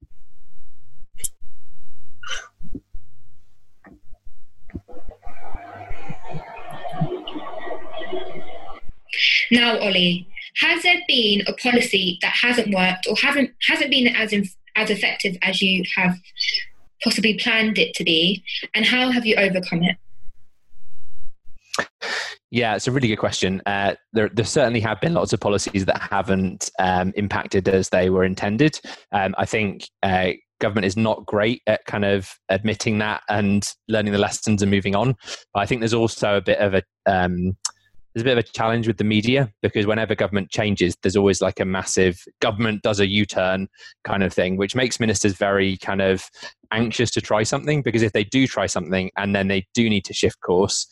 Now, Ollie, has there been a policy that hasn't worked or hasn't hasn't been as as effective as you have possibly planned it to be, and how have you overcome it? Yeah, it's a really good question. Uh, there, there certainly have been lots of policies that haven't um, impacted as they were intended. Um, I think uh, government is not great at kind of admitting that and learning the lessons and moving on. But I think there's also a bit of a um, there's a bit of a challenge with the media because whenever government changes, there's always like a massive government does a U-turn kind of thing, which makes ministers very kind of anxious to try something because if they do try something and then they do need to shift course,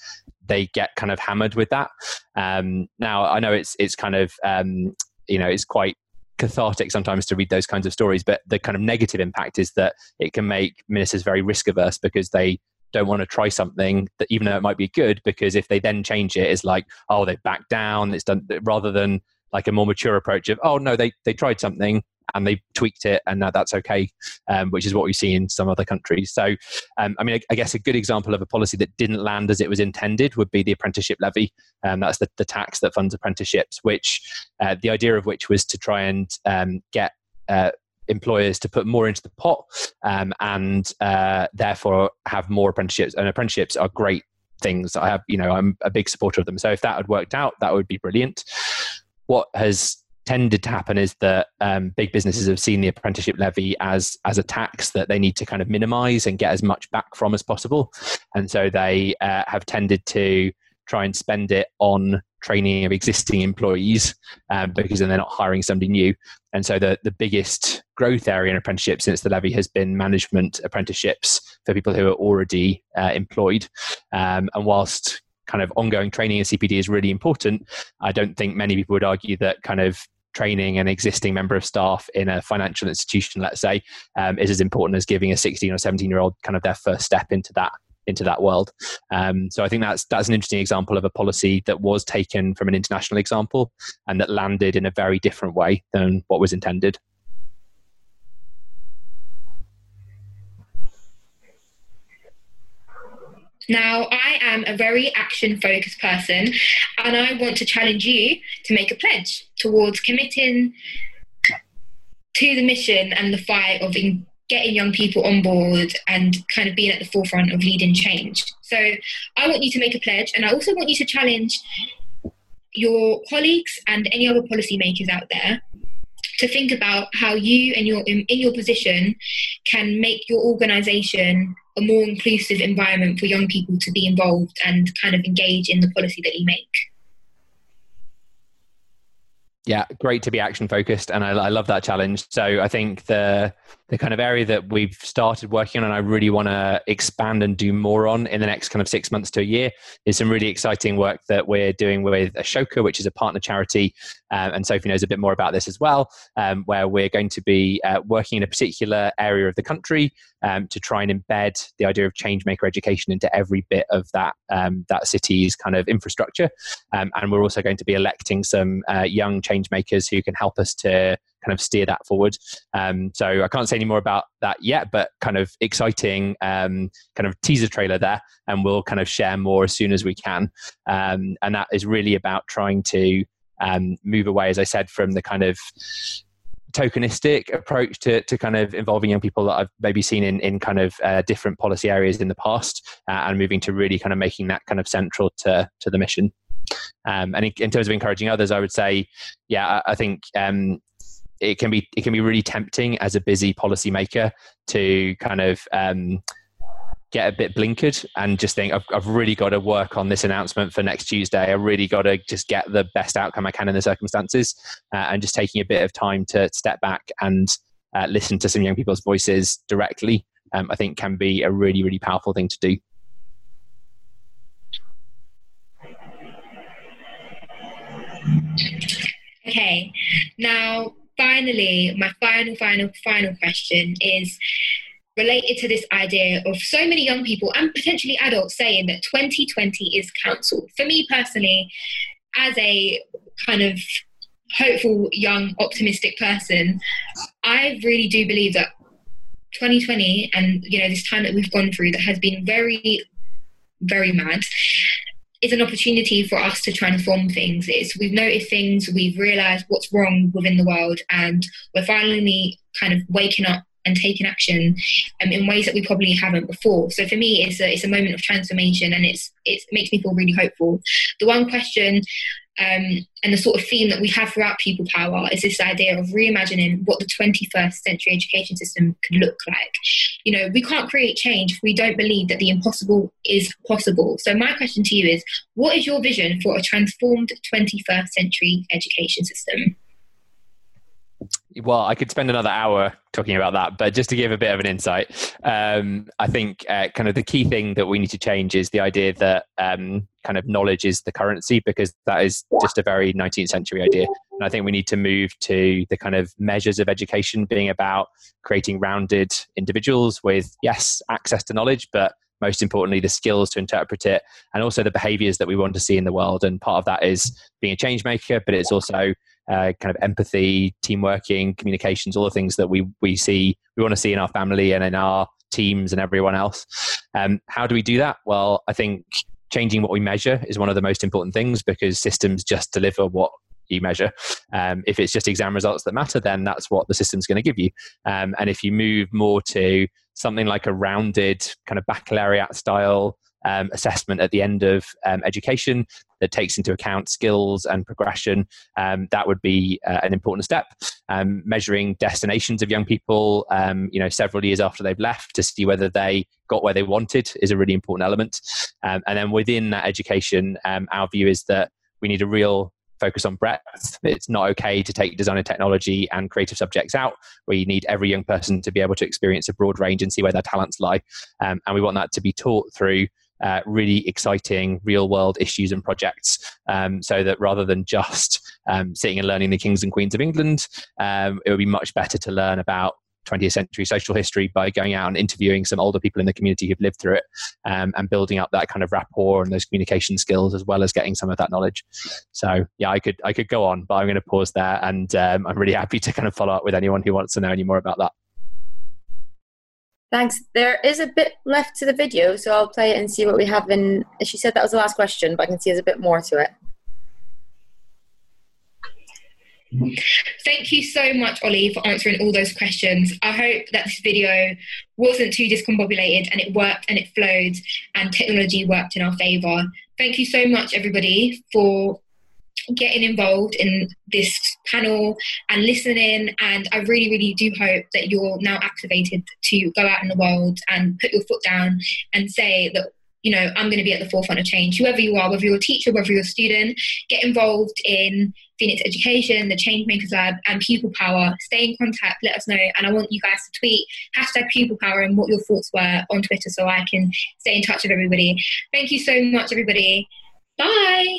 they get kind of hammered with that. Um, now I know it's it's kind of um, you know it's quite cathartic sometimes to read those kinds of stories, but the kind of negative impact is that it can make ministers very risk averse because they don't want to try something that even though it might be good because if they then change it it's like oh they back down it's done rather than like a more mature approach of oh no they they tried something and they tweaked it and now that's okay um, which is what we see in some other countries. So um, i mean I, I, guess a good example of a policy that didn't land as it was intended would be the apprenticeship levy. Um, that's the, the tax that funds apprenticeships which uh, the idea of which was to try and um, get uh, employers to put more into the pot um, and uh, therefore have more apprenticeships. And apprenticeships are great things. I have, you know, I'm a big supporter of them. So if that had worked out, that would be brilliant. What has tended to happen is that um, big businesses have seen the apprenticeship levy as as a tax that they need to kind of minimize and get as much back from as possible, and so they uh, have tended to try and spend it on training of existing employees um, because then they're not hiring somebody new. And so the, the biggest growth area in apprenticeship since the levy has been management apprenticeships for people who are already uh, employed. Um, and whilst kind of ongoing training in CPD is really important, I don't think many people would argue that kind of training an existing member of staff in a financial institution, let's say, um, is as important as giving a 16 or 17 year old kind of their first step into that into that world. Um, so I think that's that's an interesting example of a policy that was taken from an international example and that landed in a very different way than what was intended. Now, I am a very action focused person, and I want to challenge you to make a pledge towards committing to the mission and the fight of getting young people on board and kind of being at the forefront of leading change. So I want you to make a pledge, and I also want you to challenge your colleagues and any other policymakers out there to think about how you and your in, in your position can make your organization a more inclusive environment for young people to be involved and kind of engage in the policy that you make yeah, great to be action focused, and I, I, love that challenge. So I think the the kind of area that we've started working on, and I really want to expand and do more on in the next kind of six months to a year, is some really exciting work that we're doing with Ashoka, which is a partner charity, um, and Sophie knows a bit more about this as well, um, where we're going to be uh, working in a particular area of the country um, to try and embed the idea of change maker education into every bit of that um, that city's kind of infrastructure. Um, and we're also going to be electing some uh, young change makers who can help us to kind of steer that forward. Um, so I can't say any more about that yet, but kind of exciting um, kind of teaser trailer there, and we'll kind of share more as soon as we can. Um, and that is really about trying to um, move away, as I said, from the kind of tokenistic approach to, to kind of involving young people that I've maybe seen in, in kind of uh, different policy areas in the past uh, and moving to really kind of making that kind of central to, to the mission. Um, and in, in, terms of encouraging others, I would say, yeah, I, I think um, it can be it can be really tempting as a busy policymaker to kind of um, get a bit blinkered and just think I've, I've really got to work on this announcement for next Tuesday. I really got to just get the best outcome I can in the circumstances, uh, and just taking a bit of time to step back and uh, listen to some young people's voices directly. Um, I think can be a really really powerful thing to do. Okay, now finally, my final, final, final question is related to this idea of so many young people and potentially adults saying that 2020 is cancelled. For me personally, as a kind of hopeful, young, optimistic person, I really do believe that 2020 and you know this time that we've gone through that has been very, very mad is an opportunity for us to transform things. It's we've noticed things, we've realised what's wrong within the world, and we're finally kind of waking up and taking action um, in ways that we probably haven't before. So for me, it's a, it's a moment of transformation and it's, it's, it makes me feel really hopeful. The one question um, and the sort of theme that we have throughout Pupil Power is this idea of reimagining what the 21st century education system could look like. You know, we can't create change if we don't believe that the impossible is possible. So, my question to you is what is your vision for a transformed 21st century education system? Well, I could spend another hour talking about that, but just to give a bit of an insight, um, I think uh, kind of the key thing that we need to change is the idea that um, kind of knowledge is the currency, because that is just a very 19th century idea. And I think we need to move to the kind of measures of education being about creating rounded individuals with, yes, access to knowledge, but most importantly, the skills to interpret it and also the behaviors that we want to see in the world. And part of that is being a change maker, but it's also uh, kind of empathy, team working, communications, all the things that we we see we want to see in our family and in our teams and everyone else. Um, how do we do that? Well, I think changing what we measure is one of the most important things because systems just deliver what you measure. Um, if it's just exam results that matter, then that's what the system's going to give you. Um, and if you move more to something like a rounded kind of baccalaureate style um, assessment at the end of um, education that takes into account skills and progression. Um, that would be uh, an important step. Um, measuring destinations of young people, um, you know, several years after they've left to see whether they got where they wanted is a really important element. Um, and then within that education, our view is that we need a real focus on breadth. It's not okay to take design and technology and creative subjects out, We need every young person to be able to experience a broad range and see where their talents lie. Um, and we want that to be taught through uh, really exciting real world issues and projects um, so that rather than just um, sitting and learning the kings and queens of England, um, it would be much better to learn about 20th century social history by going out and interviewing some older people in the community who've lived through it um, and building up that kind of rapport and those communication skills as well as getting some of that knowledge. So yeah i could i could go on but i'm going to pause there and um, i'm really happy to kind of follow up with anyone who wants to know any more about that Thanks. There is a bit left to the video, so I'll play it and see what we have in. She said that was the last question, but I can see there's a bit more to it. Thank you so much, Ollie, for answering all those questions. I hope that this video wasn't too discombobulated and it worked and it flowed and technology worked in our favour. Thank you so much, everybody, for getting involved in this panel and listening. And I really, really do hope that you're now activated to go out in the world and put your foot down and say that you know, I'm going to be at the forefront of change. Whoever you are, whether you're a teacher, whether you're a student, get involved in Phoenix Education, the Changemakers Lab, and Pupil Power. Stay in contact, let us know. And I want you guys to tweet hashtag Pupil Power and what your thoughts were on Twitter so I can stay in touch with everybody. Thank you so much, everybody. Bye.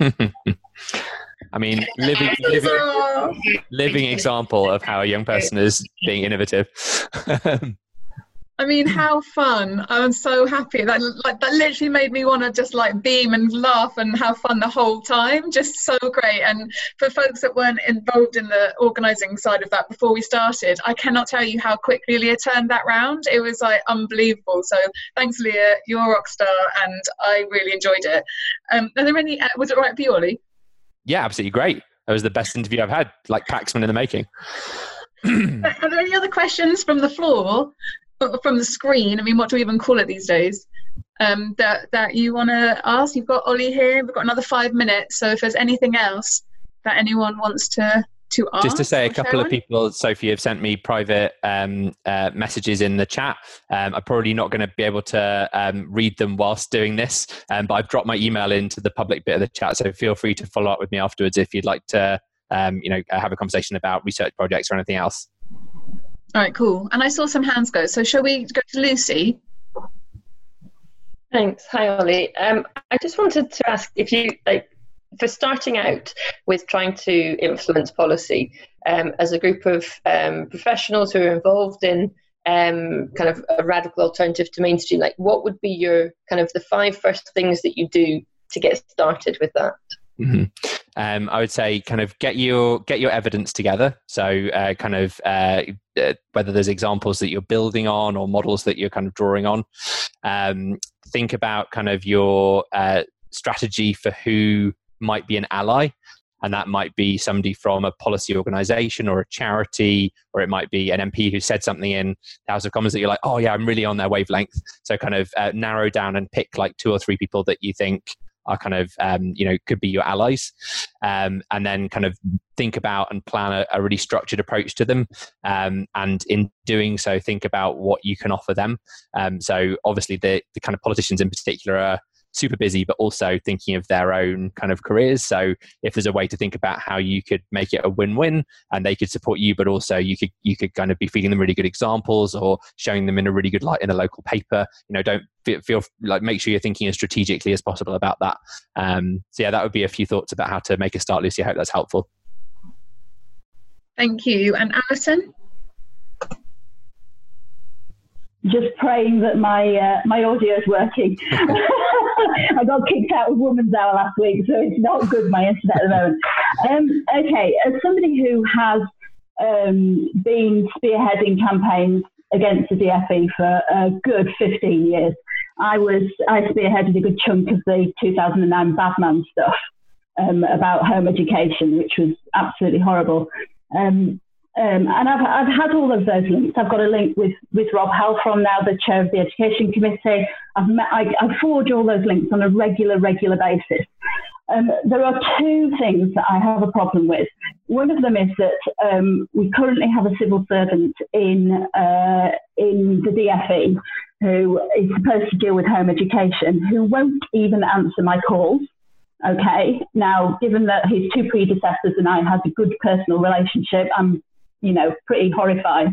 I mean, living, living, living example of how a young person is being innovative. I mean, how fun! I'm so happy that like that literally made me want to just like beam and laugh and have fun the whole time. Just so great. And for folks that weren't involved in the organising side of that before we started, I cannot tell you how quickly Leah turned that round. It was like unbelievable. So thanks, Leah. You're a rock star, and I really enjoyed it. Um, are there any? Uh, was it right for you, Ollie? Yeah, absolutely great. It was the best interview I've had, like Paxman in the making. Are there any other questions from the floor from the screen. I mean, what do we even call it these days? Um, that that you want to ask? You've got Ollie here. We've got another five minutes. So if there's anything else that anyone wants to to ask, just to say, a couple of people, Sophie, have sent me private um, uh, messages in the chat. Um, I'm probably not going to be able to um, read them whilst doing this, um, but I've dropped my email into the public bit of the chat. So feel free to follow up with me afterwards if you'd like to, um, you know, have a conversation about research projects or anything else. All right, cool. And I saw some hands go. So shall we go to Lucy? Thanks. Hi, Ollie. Um, I just wanted to ask if you like for starting out with trying to influence policy um, as a group of um, professionals who are involved in um, kind of a radical alternative to mainstream. Like, what would be your kind of the five first things that you do to get started with that? Mm-hmm. Um, I would say, kind of get your get your evidence together. So, uh, kind of uh, uh, whether there's examples that you're building on or models that you're kind of drawing on. Um, think about kind of your uh, strategy for who might be an ally. And that might be somebody from a policy organization or a charity, or it might be an MP who said something in the House of Commons that you're like, oh, yeah, I'm really on their wavelength. So, kind of uh, narrow down and pick like two or three people that you think are kind of um, you know could be your allies. Um, and then kind of think about and plan a, a really structured approach to them. Um, and in doing so think about what you can offer them. Um, so obviously the, the kind of politicians in particular are super busy, but also thinking of their own kind of careers. So if there's a way to think about how you could make it a win-win and they could support you, but also you could you could kind of be feeding them really good examples or showing them in a really good light in a local paper. You know, don't feel, feel like make sure you're thinking as strategically as possible about that. Um, so yeah, that would be a few thoughts about how to make a start, Lucy. I hope that's helpful. Thank you. And Alison? Just praying that my uh, my audio is working. I got kicked out of Woman's Hour last week, so it's not good my internet at the moment. Um, okay, as somebody who has um, been spearheading campaigns against the DFE for a good 15 years, I was I spearheaded a good chunk of the 2009 Badman stuff. um, about home education, which was absolutely horrible. Um, um, and I've, I've had all of those links. I've got a link with, with Rob Halfon now, the chair of the Education Committee. I've met, I, I forge all those links on a regular, regular basis. Um, there are two things that I have a problem with. One of them is that um, we currently have a civil servant in uh, in the DFE who is supposed to deal with home education who won't even answer my calls. Okay, now given that his two predecessors and I had a good personal relationship, I'm you know pretty horrified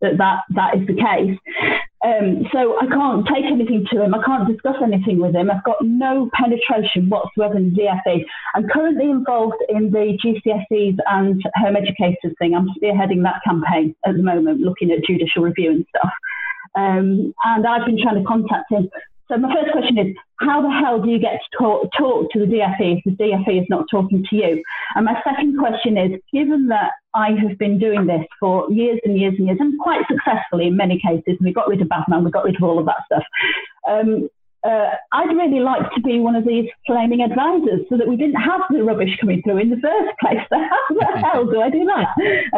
that that, that is the case. Um, so I can't take anything to him. I can't discuss anything with him. I've got no penetration whatsoever in DFE. I'm currently involved in the GCSEs and home educators thing. I'm spearheading that campaign at the moment, looking at judicial review and stuff. Um, and I've been trying to contact him. So my first question is, how the hell do you get to talk, talk to the DFE if the DFE is not talking to you? And my second question is, given that I have been doing this for years and years and years, and quite successfully in many cases, we got rid of Badman, we got rid of all of that stuff. Um, uh, I'd really like to be one of these flaming advisors so that we didn't have the rubbish coming through in the first place. So how the hell do I do that?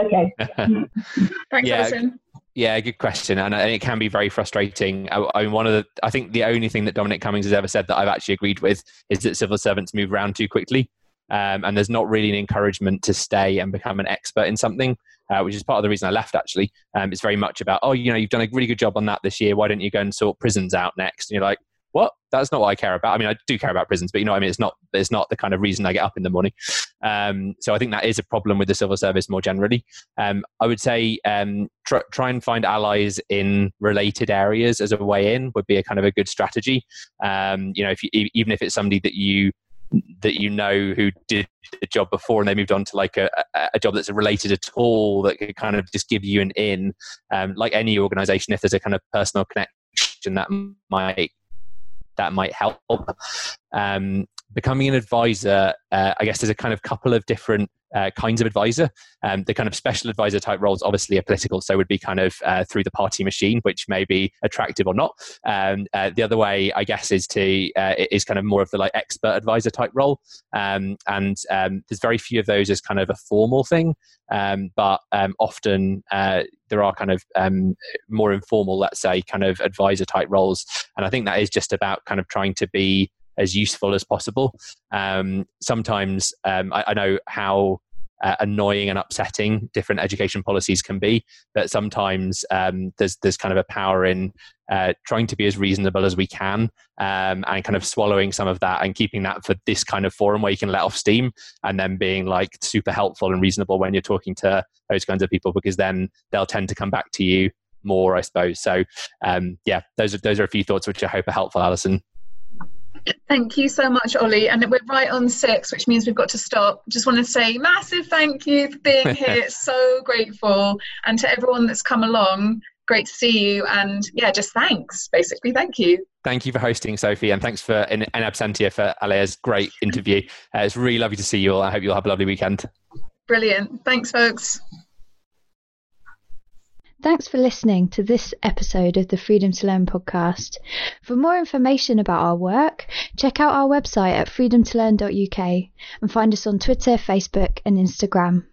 Okay. Thanks, Yeah, Alison. Yeah, good question, and, and it can be very frustrating. I, I mean, one of the, I think the only thing that Dominic Cummings has ever said that I've actually agreed with is that civil servants move around too quickly, um, and there's not really an encouragement to stay and become an expert in something, uh, which is part of the reason I left. Actually, um, it's very much about, oh, you know, you've done a really good job on that this year. Why don't you go and sort prisons out next? And you're like, what? That's not what I care about. I mean, I do care about prisons, but you know, I mean, it's not. It's not the kind of reason I get up in the morning. Um, so I think that is a problem with the civil service more generally. Um, I would say um, try, try and find allies in related areas as a way in would be a kind of a good strategy. Um, you know, if you, even if it's somebody that you that you know who did the job before and they moved on to like a, a, a job that's related at all that could kind of just give you an in. Um, like any organization, if there's a kind of personal connection that might that might help. Um, becoming an advisor, uh, I guess there's a kind of couple of different uh, kinds of advisor. Um, the kind of special advisor type roles obviously are political, so would be kind of uh, through the party machine, which may be attractive or not. Um, uh, the other way, I guess, is to uh, is kind of more of the like expert advisor type role, um, and um, there's very few of those as kind of a formal thing, um, but um, often uh, there are kind of um, more informal, let's say, kind of advisor type roles, and I think that is just about kind of trying to be as useful as possible. Um, sometimes um, I, I, know how uh, annoying and upsetting different education policies can be, but sometimes um, there's there's kind of a power in uh, trying to be as reasonable as we can um, and kind of swallowing some of that and keeping that for this kind of forum where you can let off steam and then being like super helpful and reasonable when you're talking to those kinds of people because then they'll tend to come back to you more, I suppose. So um, yeah, those are those are a few thoughts which I hope are helpful, Alison. Thank you so much, Ollie. And we're right on six, which means we've got to stop. Just want to say massive thank you for being here. so grateful. And to everyone that's come along, great to see you. And yeah, just thanks, basically. Thank you. Thank you for hosting, Sophie, and thanks for in, in absentia for Aaliyah's great interview. Uh, it's really lovely to see you all. I hope you'll have a lovely weekend. Brilliant. Thanks, folks. Thanks for listening to this episode of the Freedom to Learn podcast. For more information about our work, check out our website at freedomtolearn.uk and find us on Twitter, Facebook, and Instagram.